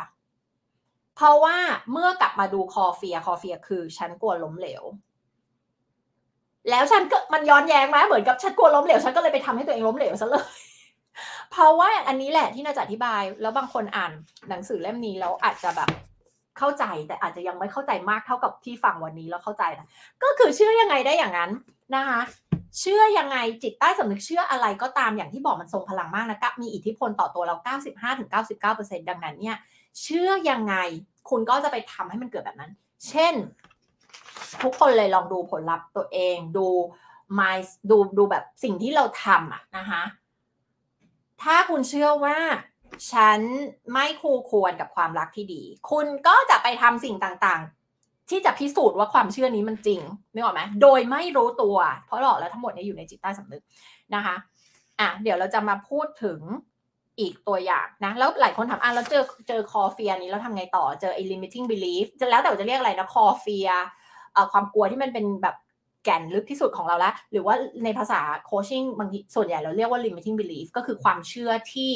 เพราะว่าเมื่อกลับมาดูคอเฟียคอเฟียคือฉันกลัวล้มเหลว แล้วฉันก็มันย้อนแย้งไหมเหมือนกับฉันกลัวล้มเหลวฉันก็เลยไปทำให้ตัวเองล้มเหลวซะเลย เพราะว่าอันนี้แหละที่น่าจะอธิบาย แล้วบางคนอ่านหนังสือเล่มนี้แล้วอาจจะแบบเข้าใจแต่อาจจะยังไม่เข้าใจมากเท่ากับที่ฟังวันนี้แล้วเข้าใจนะก็คือเชื่อยังไงได้อย่างนั้น นะคะเชื่อยังไงจิตใต้สำนึกเชื่ออะไรก็ตามอย่างที่บอกมันทรงพลังมากนะกับมีอิทธิพลต่อตัวเรา 95-99%ดังนั้นเนี่ยเชื่อยังไงคุณก็จะไปทำให้มันเกิดแบบนั้น เช่น ทุกคนเลยลองดูผลลัพธ์ตัวเองดูมายดูดูแบบสิ่งที่เราทำอะนะคะถ้าคุณเชื่อว่าฉันไม่คู่ควรกับความรักที่ดี คุณก็จะไปทำสิ่งต่าง ที่จะพิสูจน์ว่าความเชื่อนี้มันจริงนึกออกไหมโดยไม่รู้ตัว เพราะหลอกแล้วทั้งหมดนี้อยู่ในจิตใต้สำนึกนะคะอะเดี๋ยวเราจะมาพูดถึงอีกตัวอย่างนะแล้วหลายคนถามอะเราเจอเจอ core fear นี้แล้วทำไงต่อเจอไอ้ limiting belief จะแล้วแต่จะเรียกอะไรนะ core fear ความกลัวที่มันเป็นแบบแก่นลึกที่สุดของเราละหรือว่าในภาษา coaching บางทีส่วนใหญ่เราเรียกว่า limiting belief ก็คือความเชื่อที่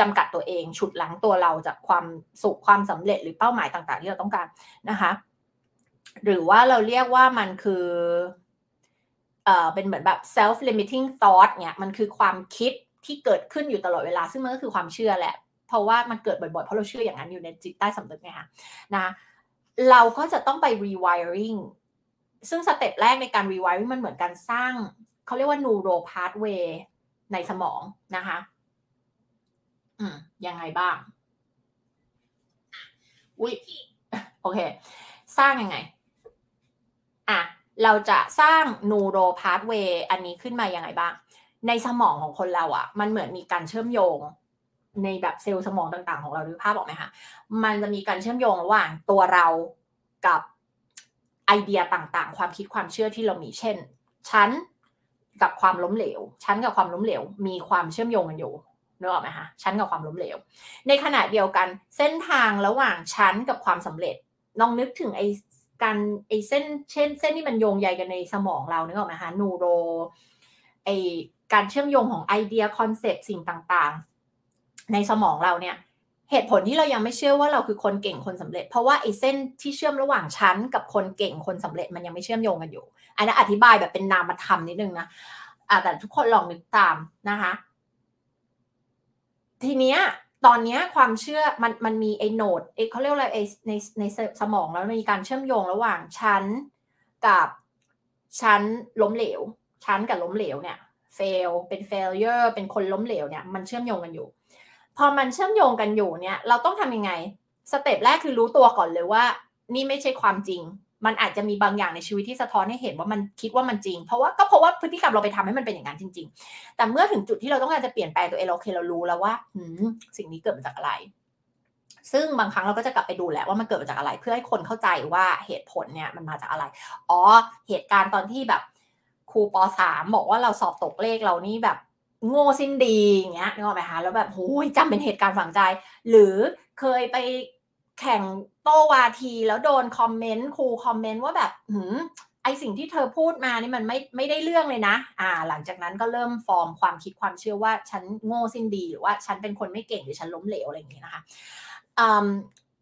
จำกัดตัวเอง ฉุดหลังตัวเราจากความสุขความสำเร็จหรือเป้าหมายต่าง ๆ ที่เราต้องการนะคะ หรือว่าเราเรียกว่ามันคือเอ่อเป็นเหมือนแบบ self limiting thought เนี่ยมันคือความคิดที่เกิดขึ้นอยู่ตลอดเวลา ซึ่งมันก็คือความเชื่อแหละ เพราะว่ามันเกิดบ่อยๆ เพราะเราเชื่ออย่างนั้นอยู่ในจิตใต้สำนึกไงคะนะเราก็จะต้องไป rewiring ซึ่งสเต็ปแรกในการ rewiring มันเหมือนการสร้าง เขาเรียกว่า neural pathway ในสมองนะคะ อืม ยังไงบ้าง อุ้ยโอเค สร้างยังไง อะเราจะสร้าง neural pathway อันนี้ขึ้นมายังไงบ้าง ในสมองของคนเราอะ่ะ มันเหมือนมีการเชื่อมโยง ในแบบเซลล์สมองต่าง ๆ ของเราดูภาพออกไหมคะมันจะมีการเชื่อมโยงระหว่างตัวเรากับไอเดียต่างๆ ความคิดความเชื่อที่เรามีเช่น ฉันกับความล้มเหลว ฉันกับความล้มเหลว มีความเชื่อมโยงกันอยู่นึกออกไหมคะฉันกับความล้มเหลว ในขณะเดียวกันเส้นทางระหว่างฉันกับความสำเร็จลองนึกถึงไอ การไอเส้นเช่น เส้นที่มันโยงใยกันในสมองเรานึกออกไหมคะ neuro ไอการเชื่อมโยงของ idea concept สิ่งต่างๆ ในสมองเราเนี่ยเหตุผลที่เรายังไม่เชื่อว่าเราคือคนเก่งคนสำเร็จ เพราะว่าไอเส้นที่เชื่อมระหว่างฉันกับคนเก่งคนสำเร็จมันยังไม่เชื่อมโยงกันอยู่ อันนี้อธิบายแบบเป็นนามธรรมนิดนึงนะคะแต่ทุกคนลองนึกตามนะคะ ทีเนี้ย ตอนนี้ความเชื่อมันมันมีไอ้โนดไอ้เขาเรียกอะไรไอ้ในในสมองแล้วมีการเชื่อมโยงระหว่างชั้นกับชั้นล้มเหลว ชั้นกับล้มเหลวเนี่ย fail เป็น failure เป็นคนล้มเหลวเนี่ยมันเชื่อมโยงกันอยู่ พอมันเชื่อมโยงกันอยู่เนี่ย เราต้องทำยังไง สเต็ปแรกคือรู้ตัวก่อนเลยว่า นี่ไม่ใช่ความจริง มันอาจจะมีบางอย่างในชีวิตที่สะท้อนให้เห็นว่ามันคิดว่ามันจริง เพราะว่าก็เพราะว่าพฤติกรรมเราไปทำให้มันเป็นอย่างนั้นจริง ๆ แต่เมื่อถึงจุดที่เราต้องการจะเปลี่ยนแปลงตัวเองเราโอเคเรารู้แล้วว่าสิ่งนี้เกิดมาจากอะไร ซึ่งบางครั้งเราก็จะกลับไปดูแหละว่ามันเกิดมาจากอะไร เพื่อให้คนเข้าใจว่าเหตุผลเนี่ยมันมาจากอะไร อ๋อ เหตุการณ์ตอนที่แบบครูปสามบอกว่าเราสอบตกเลขเรานี่แบบโง่สิ้นดีอย่างเงี้ยนึกออกไหมคะแล้วแบบโอ้ยจำเป็นเหตุการณ์ฝังใจ หรือเคยไป แข่งโต้วาที แล้วโดนคอมเมนต์ครูคอมเมนต์ว่าแบบหืมไอสิ่งที่เธอพูดมานี่มันไม่ไม่ได้เรื่องเลยนะ อ่า หลังจากนั้นก็เริ่มฟอร์มความคิดความเชื่อว่าฉันโง่สิ้นดีหรือว่าฉันเป็นคนไม่เก่งหรือฉันล้มเหลวอะไรอย่างเงี้ยนะคะ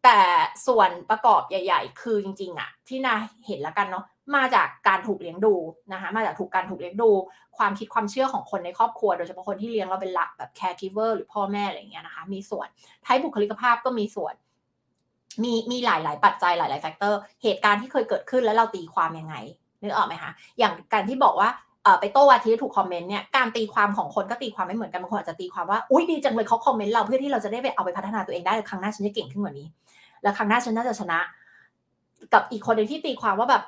แต่ส่วนประกอบใหญ่ ๆ คือจริง ๆอะที่นาเห็นแล้วกันเนาะมาจากการถูกเลี้ยงดูนะคะมาจากถูกการถูกเลี้ยงดู ความคิดความเชื่อของคนในครอบครัว โดยเฉพาะคนที่เลี้ยงเราเป็นหลักแบบ caregiver หรือพ่อแม่อะไรอย่างเงี้ยนะคะมีส่วนไทป์บุคลิกภาพก็มีส่วน มีมีหลายหลายปัจจัยหลายหลาย factor เหตุการณ์ที่เคยเกิดขึ้นแล้วเราตีความยังไงนึกออกไหมคะอย่างการที่บอกว่าไปโต้วาทีถูก comment เนี่ยการตีความของคนก็ตีความไม่เหมือนกันบางคนอาจจะตีความว่าอุ้ยดีจังเลยเขา comment เราเพื่อที่เราจะได้ไปเอาไปพัฒนาตัวเองได้ครั้งหน้าฉันจะเก่งขึ้นกว่านี้ แล้วครั้งหน้าฉันน่าจะชนะ กับอีกคนหนึ่งที่ตีความว่าแบบ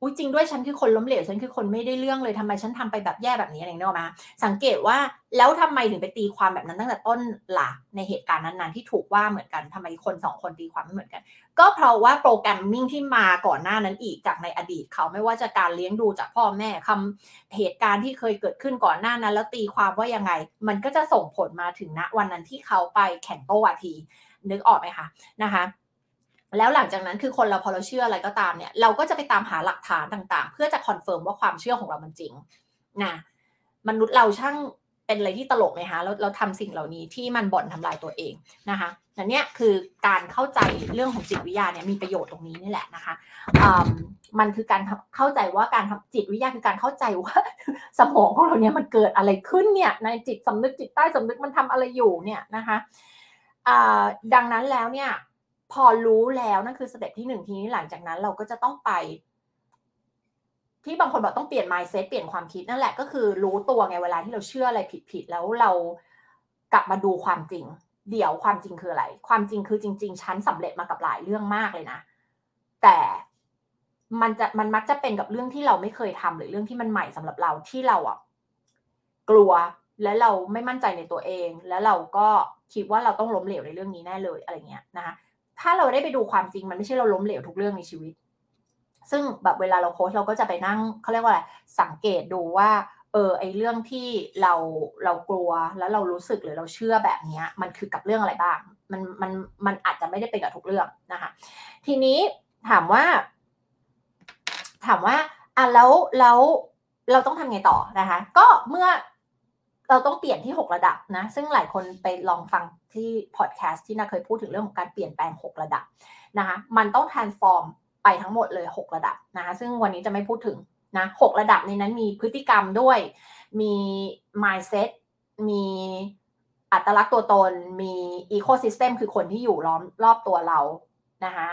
อุ้ยจริงด้วยฉันคือคนล้มเหลวฉันคือคนไม่ได้เรื่องเลยทำไมฉันทำไปแบบแย่แบบนี้อะไรเงี้ยมาสังเกตว่าแล้วทำไมถึงไปตีความแบบนั้นตั้งแต่ต้นหลักในเหตุการณ์นั้นๆที่ถูกว่าเหมือนกันทำไมคนสองคนตีความไม่เหมือนกัน ก็เพราะว่า programming ที่มาก่อนหน้านั้นอีกจากในอดีตเขาไม่ว่าจะการเลี้ยงดูจากพ่อแม่คำเหตุการณ์ที่เคยเกิดขึ้นก่อนหน้านั้น แล้วตีความว่ายังไง มันก็จะส่งผลมาถึงณวันนั้นที่เขาไปแข่งโต้วาทีนึกออกไหมคะนะคะ แล้วหลังจากนั้นคือคนเราพอเราเชื่ออะไรก็ตามเนี่ย เราก็จะไปตามหาหลักฐานต่างๆ เพื่อจะ confirm ว่าความเชื่อของเรามันจริงนะมนุษย์เราช่างเป็นอะไรที่ตลกไหมคะเราเราทำสิ่งเหล่านี้ที่มันบ่อนทำลายตัวเองนะคะนั่นเนี่ยคือการเข้าใจเรื่องของจิตวิทยาเนี่ยมีประโยชน์ตรงนี้นี่แหละนะคะมันคือการเข้าใจว่าการจิตวิทยาคือการเข้าใจว่าสมองของเราเนี่ยมันเกิดอะไรขึ้นเนี่ยในจิตสำนึกจิตใต้สำนึกมันทำอะไรอยู่เนี่ยนะคะดังนั้นแล้วเนี่ย พอรู้แล้วนั่นคือสเต็ปที่หนึ่งทีนี้หลังจากนั้นเราก็จะต้องไป ที่บางคนบอกต้องเปลี่ยน mindset เปลี่ยนความคิดนั่นแหละก็คือรู้ตัวไงเวลาที่เราเชื่ออะไรผิดๆแล้วเรากลับมาดูความจริง เดี๋ยวความจริงคืออะไร ความจริงคือจริง ๆ ฉันสำเร็จมากับหลายเรื่องมากเลยนะ แต่มันจะมันมักจะเป็นกับเรื่องที่เราไม่เคยทำหรือเรื่องที่มันใหม่สำหรับเราที่เราอะกลัวและเราไม่มั่นใจในตัวเอง แล้วเราก็คิดว่าเราต้องล้มเหลวในเรื่องนี้แน่เลยอะไรเงี้ยนะคะ ถ้าเราได้ไปดูความจริงมันไม่ใช่เราล้มเหลวทุกเรื่องในชีวิต ซึ่งแบบเวลาเราโค้ชเราก็จะไปนั่งเขาเรียกว่าอะไรสังเกตดูว่า เออไอเรื่องที่เราเรากลัวแล้วเรารู้สึกหรือเราเชื่อแบบนี้มันคือกับเรื่องอะไรบ้าง มันมันมันอาจจะไม่ได้เป็นกับทุกเรื่องนะคะ ทีนี้ถามว่า ถามว่าอะแล้วแล้วเราต้องทำไงต่อนะคะ ก็เมื่อ เราต้องเปลี่ยนที่ 6 ระดับนะ ซึ่งหลายคนไปลองฟังที่พอดแคสต์ที่นาเคยพูดถึงเรื่องของการเปลี่ยนแปลง 6 ระดับนะคะมันต้อง transform ไปทั้งหมดเลย 6 ระดับนะคะซึ่งวันนี้จะไม่พูดถึงนะ6ระดับในนั้นมีพฤติกรรมด้วย มี mindset มีอัตลักษณ์ตัวตน มี ecosystem คือคนที่อยู่ล้อมรอบตัวเรานะคะ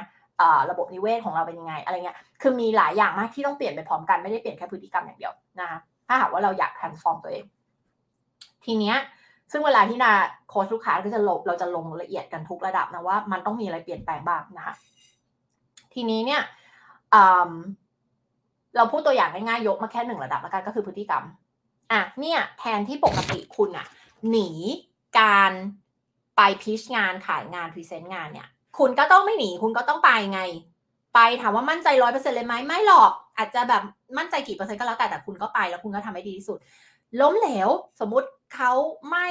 ระบบนิเวศของเราเป็นยังไงอะไรเงี้ย คือมีหลายอย่างมากที่ต้องเปลี่ยนไปพร้อมกันไม่ได้เปลี่ยนแค่พฤติกรรมอย่างเดียวนะคะถ้าหากว่าเราอยาก transform ตัวเอง ทีเนี้ยซึ่งเวลาที่นาโค้ชลูกค้าก็จะลงเราจะลงละเอียดกันทุกระดับนะว่ามันต้องมีอะไรเปลี่ยนแปลงบ้างนะคะทีนี้เนี่ยเราพูดตัวอย่างง่ายๆยกมาแค่หนึ่งระดับแล้วกันก็คือพฤติกรรมอะเนี่ยแทนที่ปกติคุณอะหนีการไป pitch งานขายงาน present งานเนี่ย คุณก็ต้องไม่หนีคุณก็ต้องไปไง ไปถามว่ามั่นใจร้อยเปอร์เซ็นต์เลยไหมไม่หรอก อาจจะแบบมั่นใจกี่เปอร์เซ็นต์ก็แล้วแต่แต่คุณก็ไปแล้วคุณก็ทำให้ดีที่สุด ล้มเหลวสมมติ เขาไม่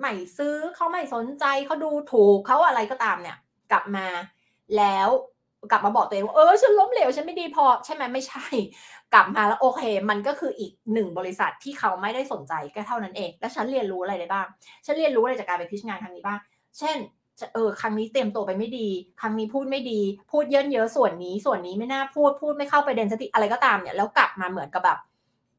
ไม่ซื้อเขาไม่สนใจเขาดูถูกเขาอะไรก็ตามเนี่ย กลับมาแล้วกลับมาบอกตัวเองว่าเออฉันล้มเหลวฉันไม่ดีพอใช่ไหมไม่ใช่ กลับมาแล้วโอเค มันก็คืออีกหนึ่งบริษัทที่เขาไม่ได้สนใจก็เท่านั้นเอง แล้วฉันเรียนรู้อะไรได้บ้าง ฉันเรียนรู้อะไรจากการไปพิชงานครั้งนี้บ้าง เช่นเออครั้งนี้เตรียมตัวไปไม่ดี ครั้งนี้พูดไม่ดี พูดเยินเยอะส่วนนี้ ส่วนนี้ไม่น่าพูดพูดไม่เข้าไปเดนสติอะไรก็ตามเนี่ยแล้วกลับมาเหมือนกับแบบ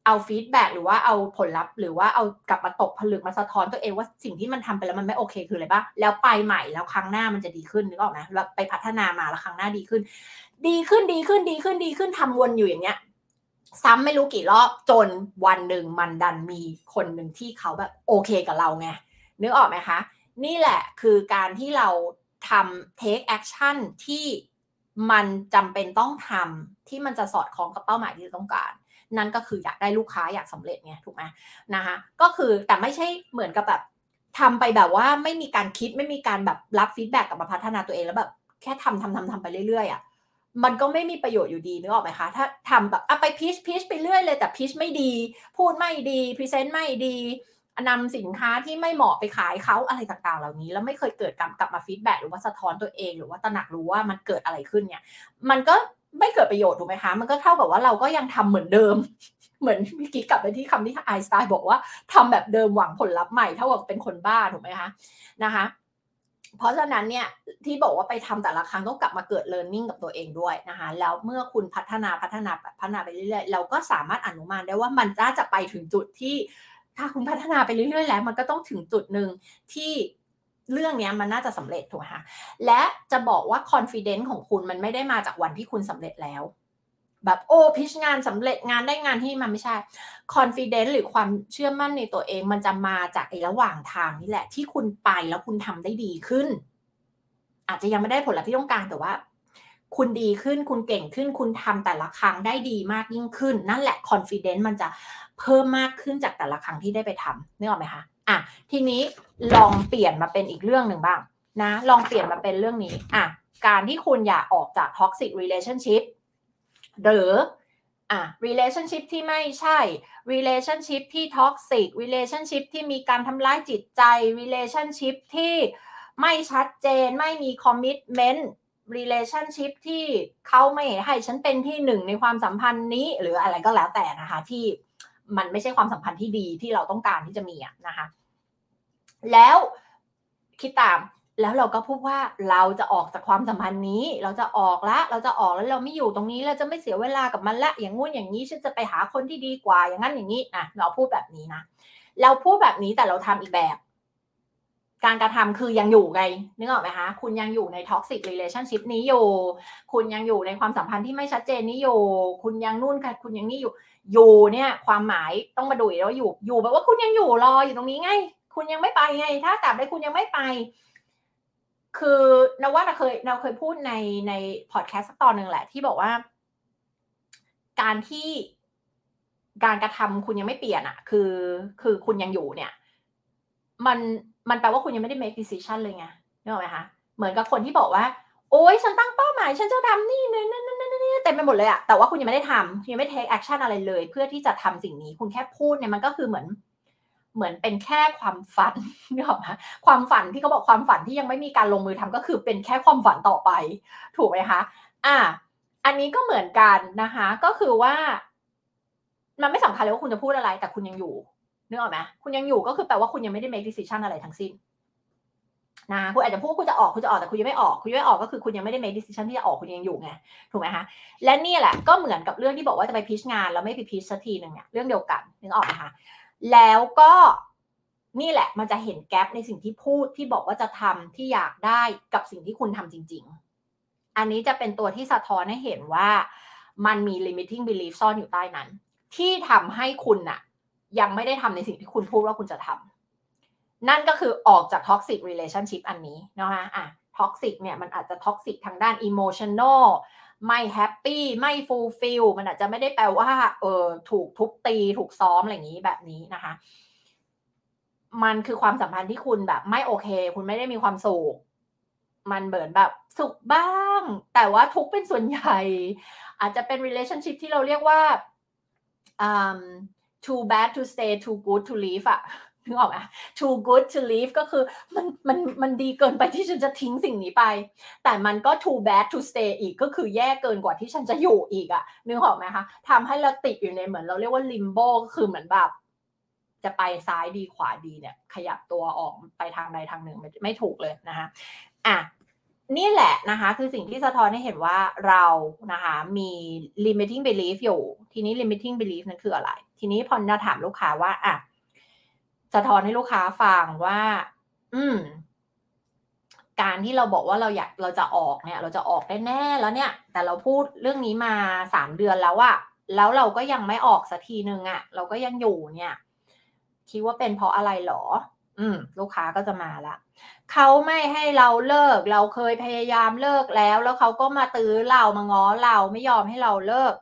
เอาฟีดแบ็หรือว่าเอาผลลัพธ์ หรือว่าเอากลับมาตกผลึกมาสะท้อนตัวเองว่าสิ่งที่มันทำไปแล้วมันไม่โอเคคืออะไรบ้างแล้วไปใหม่แล้วครั้งหน้ามันจะดีขึ้นนึกออกไหมแล้วไปพัฒนามาแล้วครั้งหน้าดีขึ้น ดีขึ้นดีขึ้นดีขึ้นดีขึ้นทำวนอยู่อย่างเงี้ย ซ้ำไม่รู้กี่รอบจนวันหนึ่งมันดันมีคนหนึ่งที่เขาแบบโอเคกับเราไงนึกออกไหมคะนี่แหละคือการที่เราทำ take action ที่มันจำเป็นต้องทำที่มันจะสอดคล้องกับเป้าหมายที่ต้องการ นั่นก็คืออยากได้ลูกค้าอยากสำเร็จไงถูกไหมนะคะก็คือแต่ไม่ใช่เหมือนกับแบบทำไปแบบว่าไม่มีการคิดไม่มีการแบบรับ feedback กลับมาพัฒนาตัวเองแล้วแบบแค่ทำทำทำทำไปเรื่อยๆอะ่ะมันก็ไม่มีประโยชน์อยู่ดีนึกออกไหมคะ ถ้าทำแบบอะไป pitch pitch ไปเรื่อยเลยแต่ pitch ไม่ดี พูดไม่ดี present ไม่ดีนำสินค้าที่ไม่เหมาะไปขายเขาอะไรต่างๆ เหล่านี้ แล้วไม่เคยเกิดกลับกลับมา feedback หรือว่าสะท้อนตัวเอง หรือว่าตระหนักรู้ว่ามันเกิดอะไรขึ้นเนี่ย มันก็ ไม่เกิดประโยชน์ถูกไหมคะ มันก็เท่ากับว่าเราก็ยังทำเหมือนเดิม เหมือนเมื่อกี้กลับไปที่คำที่ไอสไตน์บอกว่าทำแบบเดิมหวังผลลัพธ์ใหม่เท่ากับเป็นคนบ้าถูกไหมคะนะคะ เพราะฉะนั้นเนี่ยที่บอกว่าไปทำแต่ละครั้งต้องกลับมาเกิด learning กับตัวเองด้วยนะคะแล้วเมื่อคุณพัฒนาพัฒนาพัฒนาไปเรื่อยๆเราก็สามารถอนุมานได้ว่ามันจะจะไปถึงจุดที่ถ้าคุณพัฒนาไปเรื่อยๆ แล้ว มันก็ต้องถึงจุดหนึ่งที่ เรื่องนี้มันน่าจะสำเร็จถูกไหมคะและจะบอกว่า confidence ของคุณมันไม่ได้มาจากวันที่คุณสำเร็จแล้ว แบบโอ้พิชงานสำเร็จงานได้งานที่มันไม่ใช่ confidence หรือความเชื่อมั่นในตัวเอง มันจะมาจากไอ้ระหว่างทางนี่แหละ ที่คุณไปแล้วคุณทำได้ดีขึ้น อาจจะยังไม่ได้ผลลัพธ์ที่ต้องการแต่ว่า คุณดีขึ้นคุณเก่งขึ้น คุณทำแต่ละครั้งได้ดีมากยิ่งขึ้น นั่นแหละ confidence มันจะเพิ่มมากขึ้นจากแต่ละครั้งที่ได้ไปทำนึกออกไหมคะ อะทีนี้ลองเปลี่ยนมาเป็นอีกเรื่องหนึ่งบ้างนะ ลองเปลี่ยนมาเป็นเรื่องนี้อะการที่คุณอยากออกจาก toxic relationship หรืออะ relationship ที่ไม่ใช่ relationship ที่ toxic relationship ที่มีการทำร้ายจิตใจ relationship ที่ไม่ชัดเจนไม่มี commitment relationship ที่เขาไม่ให้ฉันเป็นที่หนึ่งในความสัมพันธ์นี้ หรืออะไรก็แล้วแต่นะคะที่ มันไม่ใช่ความสัมพันธ์ที่ดีที่เราต้องการที่จะมีอะนะคะ แล้วคิดตามแล้วเราก็พูดว่าเราจะออกจากความสัมพันธ์นี้ เราจะออกละเราจะออกแล้วเราไม่อยู่ตรงนี้เราจะไม่เสียเวลากับมันละอย่างงู้นอย่างนี้ฉันจะไปหาคนที่ดีกว่า อย่างนั้นอย่างนี้อะเราพูดแบบนี้นะเราพูดแบบนี้แต่เราทำอีกแบบ การกระทำคือยังอยู่ไงนึกออกไหมคะคุณยังอยู่ใน toxic relationship นี้อยู่ คุณยังอยู่ในความสัมพันธ์ที่ไม่ชัดเจนนี้อยู่ คุณยังนู่นค่ะคุณยังนี่อยู่ อยู่เนี่ยความหมายต้องมาดูแล้วอยู่อยู่แบบว่าคุณยังอยู่รออยู่ตรงนี้ไง คุณยังไม่ไปไง ถ้าตราบใดคุณยังไม่ไป คือนว่าเราเคยเราเคยพูดในในพอดแคสต์สักตอนหนึ่งแหละ ที่บอกว่า การที่การกระทำคุณยังไม่เปลี่ยนอะคือ คือคุณยังอยู่เนี่ย มันมันแปลว่าคุณยังไม่ได้ make decision เลยไงนึกออกไหมคะเหมือนกับคนที่บอกว่า โอ้ยฉันตั้งเป้าหมาย ฉันจะทำนี่นี่นี่นี่นี่เต็มไปหมดเลยอะแต่ว่าคุณยังไม่ได้ทำยังไม่ take action อะไรเลย เพื่อที่จะทำสิ่งนี้ คุณแค่พูดเนี่ยมันก็คือเหมือน เหมือนเป็นแค่ความฝันนึกออกไหมความฝันที่เขาบอกความฝันที่ยังไม่มีการลงมือทำก็คือเป็นแค่ความฝันต่อไป ถูกไหมคะอะอันนี้ก็เหมือนกันนะคะ ก็คือว่า มันไม่สำคัญเลยว่าคุณจะพูดอะไร แต่คุณยังอยู่นึกออกไหมคุณยังอยู่ก็คือแปลว่าคุณยังไม่ได้ make decision อะไรทั้งสิ้น นะคุณอาจจะพูดคุณจะออกคุณจะออกแต่คุณยังไม่ออกคุณยังไม่ออกก็คือคุณยังไม่ได้ make decision ที่จะออกคุณยังอยู่ไงถูกไหมคะและนี่แหละก็เหมือนกับเรื่องที่บอกว่าจะไปพิชงานแล้วไม่ไปพิชสักทีหนึ่งเนี่ยเรื่องเดียวกันนึกออกไหมคะแล้วก็นี่แหละมันจะเห็นแกลบในสิ่งที่พูดที่บอกว่าจะทำที่อยากได้กับสิ่งที่คุณทำจริง ๆ อันนี้จะเป็นตัวที่สะท้อนให้เห็นว่ามันมี limiting belief ซ่อนอยู่ใต้นั้น ที่ทำให้คุณน่ะ ยังไม่ได้ทำในสิ่งที่คุณพูดว่าคุณจะทำ นั่นก็คือออกจาก toxic relationship อันนี้นะคะอะ toxic เนี่ยมันอาจจะ toxic ทางด้าน emotional ไม่แฮปปี้ไม่ฟูลฟิลมันอาจจะไม่ได้แปลว่าเออถูกทุบตีถูกซ้อมอะไรอย่างนี้แบบนี้นะคะ มันคือความสัมพันธ์ที่คุณแบบไม่โอเค คุณไม่ได้มีความสุขมันเบินแบบสุขบ้าง แต่ว่าทุกเป็นส่วนใหญ่ อาจจะเป็น relationship ที่เราเรียกว่า um, too bad to stay too good to leave อะ นึกออกไหม too good to leave ก็คือมันมันมันดีเกินไปที่ฉันจะทิ้งสิ่งนี้ไป แต่มันก็ too bad to stay อีกก็คือแย่เกินกว่าที่ฉันจะอยู่อีกอะนึกออกไหมคะทำให้เราติดอยู่ในเหมือนเราเรียกว่า limbo ก็คือเหมือนแบบจะไปซ้ายดีขวาดีเนี่ย ขยับตัวออกไปทางใดทางหนึ่งไม่ไม่ถูกเลยนะคะอะนี่แหละนะคะ คือสิ่งที่สะท้อนให้เห็นว่าเรานะคะมี limiting belief อยู่ ทีนี้ limiting belief นั้นคืออะไร ทีนี้พอเราถามลูกค้าว่าอะ สะท้อนให้ลูกค้าฟังว่า อืม การที่เราบอกว่าเราอยากเราจะออกเนี่ย เราจะออกได้แน่แล้วเนี่ย แต่เราพูดเรื่องนี้มาสามเดือนแล้วอะแล้วเราก็ยังไม่ออกสักทีหนึ่งอะเราก็ยังอยู่เนี่ย คิดว่าเป็นเพราะอะไรหรอ อืม ลูกค้าก็จะมาละเขาไม่ให้เราเลิก เราเคยพยายามเลิกแล้ว แล้วเขาก็มาตื้อเรามาง้อเราไม่ยอมให้เราเลิก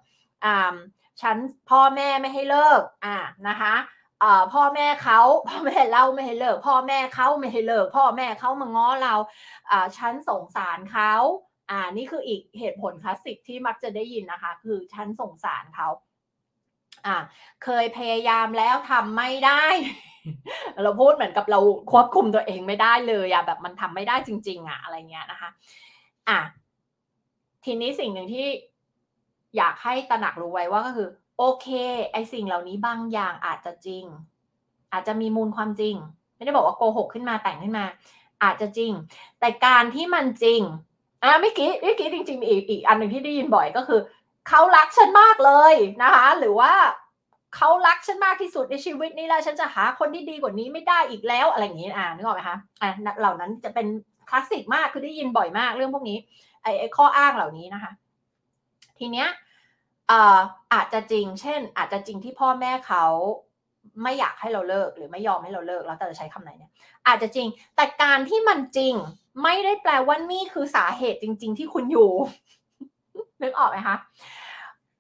อ่าฉันพ่อแม่ไม่ให้เลิก อ่านะคะ พ่อแม่เขาพ่อแม่เราไม่ให้เลิก พ่อแม่เขาไม่ให้เลิก พ่อแม่เขามาง้อเราอ่าฉันสงสารเขาอ่านี่คืออีกเหตุผลคลาสสิกที่มักจะได้ยินนะคะ คือฉันสงสารเขาอ่าเคยพยายามแล้วทำไม่ได้ เราพูดเหมือนกับเราควบคุมตัวเองไม่ได้เลยอะแบบมันทำไม่ได้จริง ๆอะอะไรเงี้ยนะคะ อะทีนี้สิ่งหนึ่งที่อยากให้ตระหนักรู้ไว้ว่าก็คือ โอเค ไอสิ่งเหล่านี้บางอย่างอาจจะจริง อาจจะมีมูลความจริง ไม่ได้บอกว่าโกหกขึ้นมาแต่งขึ้นมา อาจจะจริง แต่การที่มันจริงอะเมื่อกี้เมื่อกี้จริงๆอีกอีกอันหนึ่งที่ได้ยินบ่อยก็คือเขารักฉันมากเลยนะคะ หรือว่าเขารักฉันมากที่สุดในชีวิตนี้แล้วฉันจะหาคนที่ดีกว่านี้ไม่ได้อีกแล้วอะไรอย่างนี้อ่านึกออกไหมคะอ่าเหล่านั้นจะเป็นคลาสสิกมากคือได้ยินบ่อยมากเรื่องพวกนี้ไอ้ไอข้ออ้างเหล่านี้นะคะ ทีเนี้ย อาจจะจริง เช่น อาจจะจริงที่พ่อแม่เขาไม่อยากให้เราเลิกหรือไม่ยอมให้เราเลิกแล้วแต่จะใช้คำไหนเนี่ย อาจจะจริง แต่การที่มันจริง ไม่ได้แปลว่านี่คือสาเหตุจริง ๆ ที่คุณอยู่นึกออกไหมคะ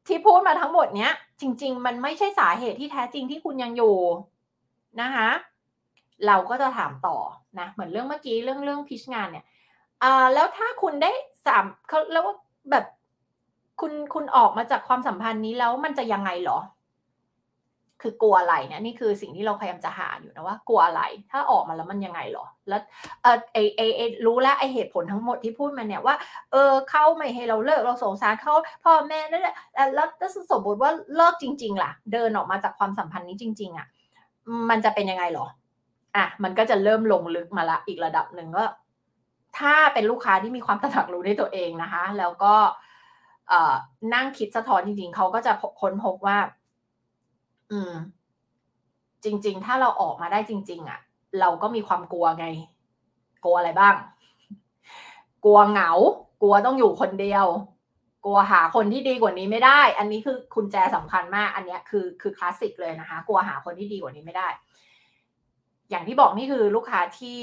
ที่พูดมาทั้งหมดเนี้ย จริง ๆ มันไม่ใช่สาเหตุที่แท้จริงที่คุณยังอยู่นะคะเราก็จะถามต่อนะเหมือนเรื่องเมื่อกี้เรื่องเรื่องพิชงานเนี่ยอ่าแล้วถ้าคุณได้สามเขาแล้วแบบ คุณคุณออกมาจากความสัมพันธ์นี้แล้วมันจะยังไงหรอ คือกลัวอะไรเนี่ยนี่คือสิ่งที่เราพยายามจะหาอยู่นะว่ากลัวอะไร ถ้าออกมาแล้วมันยังไงหรอ แล้วเออไอไอไอรู้แล้วไอเหตุผลทั้งหมดที่พูดมาเนี่ยว่า เออเขาไม่ให้เราเลิกเราสงสารเขาพ่อแม่นั่นแหละแล้วถ้าสมมติว่าเลิกจริง ๆ ล่ะ เดินออกมาจากความสัมพันธ์นี้จริง ๆ อะ มันจะเป็นยังไงหรอ อะ มันก็จะเริ่มลงลึกมาละอีกระดับหนึ่งว่าถ้าเป็นลูกค้าที่มีความตระหนักรู้ในตัวเองนะคะ แล้วก็ นั่งคิดสะท้อนจริงๆ เขาก็จะค้นพบว่า อืม จริง ๆ ถ้าเราออกมาได้จริง ๆอะ เราก็มีความกลัวไง กลัวอะไรบ้าง กลัวเหงา กลัวต้องอยู่คนเดียว กลัวหาคนที่ดีกว่านี้ไม่ได้ อันนี้คือคุณแจสำคัญมาก อันนี้คือคือคลาสสิกเลยนะคะ กลัวหาคนที่ดีกว่านี้ไม่ได้ อย่างที่บอกนี่คือลูกค้าที่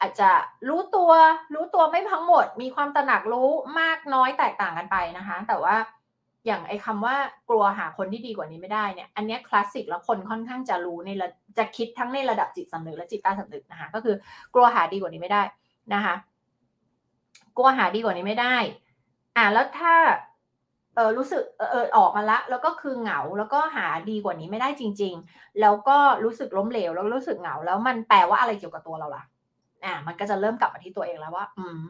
อาจจะรู้ตัวรู้ตัวไม่ทั้งหมด มีความตระหนักรู้มากน้อยแตกต่างกันไปนะคะ แต่ว่าอย่างไอ้คาว่ากลัวหาคนที่ดีกว่านี้ไม่ได้เนี่ย อันนี้คลาสสิกแล้วคนค่อนข้างจะรู้ในระจะคิดทั้งในระดับจิตสำนึกและจิตใต้สำนึกนะคะ ก็คือกลัวหาดีกว่านี้ไม่ได้นะคะ กลัวหาดีกว่านี้ไม่ได้ อ่าแล้วถ้าเออรู้สึกเออออกมาละ แล้วก็คือเหงาแล้วก็หาดีกว่านี้ไม่ได้จริง ๆ แล้วก็รู้สึกล้มเหลวแล้วรู้สึกเหงา แล้วมันแปลว่าอะไรเกี่ยวกับตัวเราล่ะ อ่ามันก็จะเริ่มกลับมาที่ตัวเองแล้วว่า อืม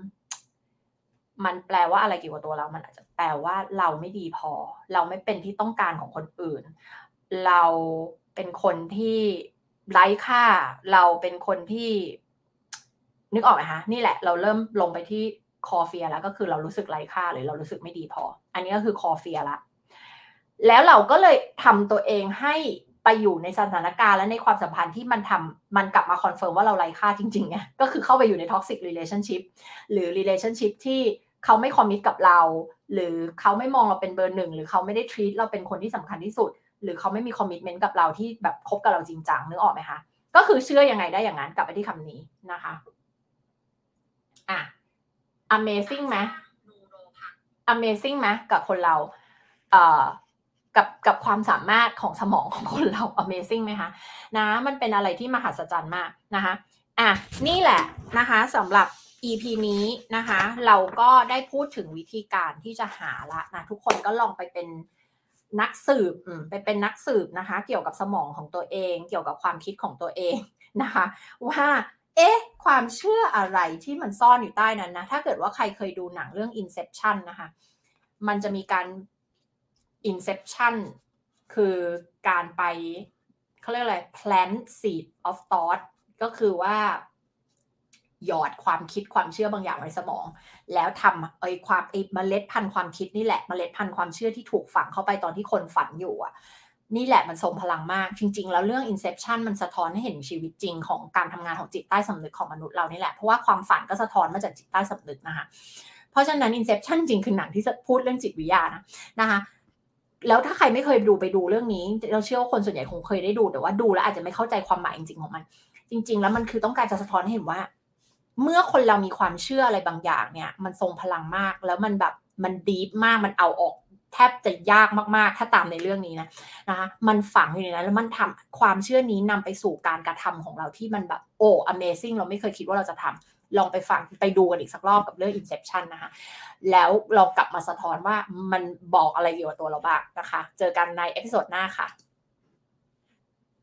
มันแปลว่าอะไรเกี่ยวกับตัวเรา มันอาจจะแปลว่าเราไม่ดีพอ เราไม่เป็นที่ต้องการของคนอื่น เราเป็นคนที่ไร้ค่า เราเป็นคนที่ นึกออกไหมคะนี่แหละ เราเริ่มลงไปที่ core fear แล้วก็คือเรารู้สึกไร้ค่าหรือเรารู้สึกไม่ดีพอ อันนี้ก็คือ core fear ละแล้วเราก็เลยทำตัวเองให้ ไปอยู่ในสถานการณ์และในความสัมพันธ์ที่มันทำมันกลับมา confirm ว่าเราไร้ค่าจริงๆไงก็คือเข้าไปอยู่ใน toxic relationship หรือ relationship ที่เขาไม่ commit กับเรา หรือเขาไม่มองเราเป็นเบอร์หนึ่งหรือเขาไม่ได้ treat เราเป็นคนที่สำคัญที่สุด หรือเขาไม่มี commitment กับเราที่แบบคบกับเราจริงจังนึกออกไหมคะก็คือเชื่อยังไงได้อย่างนั้นกลับไปที่คำนี้นะคะอะ Amazing ไหม Amazing ไหมกับคนเรา เอ่อ กับกับความสามารถของสมองของคนเรา Amazing ไหมคะนะมันเป็นอะไรที่มหัศจรรย์มากนะคะอะนี่แหละนะคะสำหรับ EP นี้นะคะเราก็ได้พูดถึงวิธีการที่จะหาละนะทุกคนก็ลองไปเป็นนักสืบไปเป็นนักสืบนะคะ เกี่ยวกับสมองของตัวเอง เกี่ยวกับความคิดของตัวเองนะคะ ว่าเอ๊ะความเชื่ออะไรที่มันซ่อนอยู่ใต้นั้นนะถ้าเกิดว่าใครเคยดูหนังเรื่อง Inception นะคะ มันจะมีการ Inception คือการไปเขาเรียกอะไร plant seed of thought ก็คือว่าหยอดความคิดความเชื่อบางอย่างในสมอง แล้วทำไอ้ความไอ้เมล็ดพันธุ์ความคิดนี่แหละเมล็ดพันธุ์ความเชื่อที่ถูกฝังเข้าไปตอนที่คนฝันอยู่อะ นี่แหละมันทรงพลังมาก จริง ๆ แล้วเรื่อง Inception มันสะท้อนให้เห็นชีวิตจริงของการทำงานของจิตใต้สำนึกของมนุษย์เรานี่แหละเพราะว่าความฝันก็สะท้อนมาจากจิตใต้สำนึกนะคะเพราะฉะนั้น Inception จริงคือหนังที่พูดเรื่องจิตวิทยานะนะคะ แล้วถ้าใครไม่เคยดูไปดูเรื่องนี้ เราเชื่อว่าคนส่วนใหญ่คงเคยได้ดูแต่ว่าดูแล้วอาจจะไม่เข้าใจความหมายจริงๆของมัน จริง ๆ แล้วมันคือต้องการจะสะท้อนให้เห็นว่า เมื่อคนเรามีความเชื่ออะไรบางอย่างเนี่ย มันทรงพลังมาก แล้วมันแบบมันดีฟมากมันเอาออก แทบจะยากมากๆ ถ้าตามในเรื่องนี้นะนะคะมันฝังอยู่ในนั้นแล้วมันทำความเชื่อนี้นำไปสู่การกระทำของเราที่มันแบบโอ้ Amazing เราไม่เคยคิดว่าเราจะทำ ลองไปฟังไปดูกันอีกสักรอบกับเรื่อง Inception นะคะแล้วลองกลับมาสะท้อนว่ามันบอกอะไรเกี่ยวกับตัวเราบ้างนะคะ เจอกันในเอพิโซดหน้าค่ะ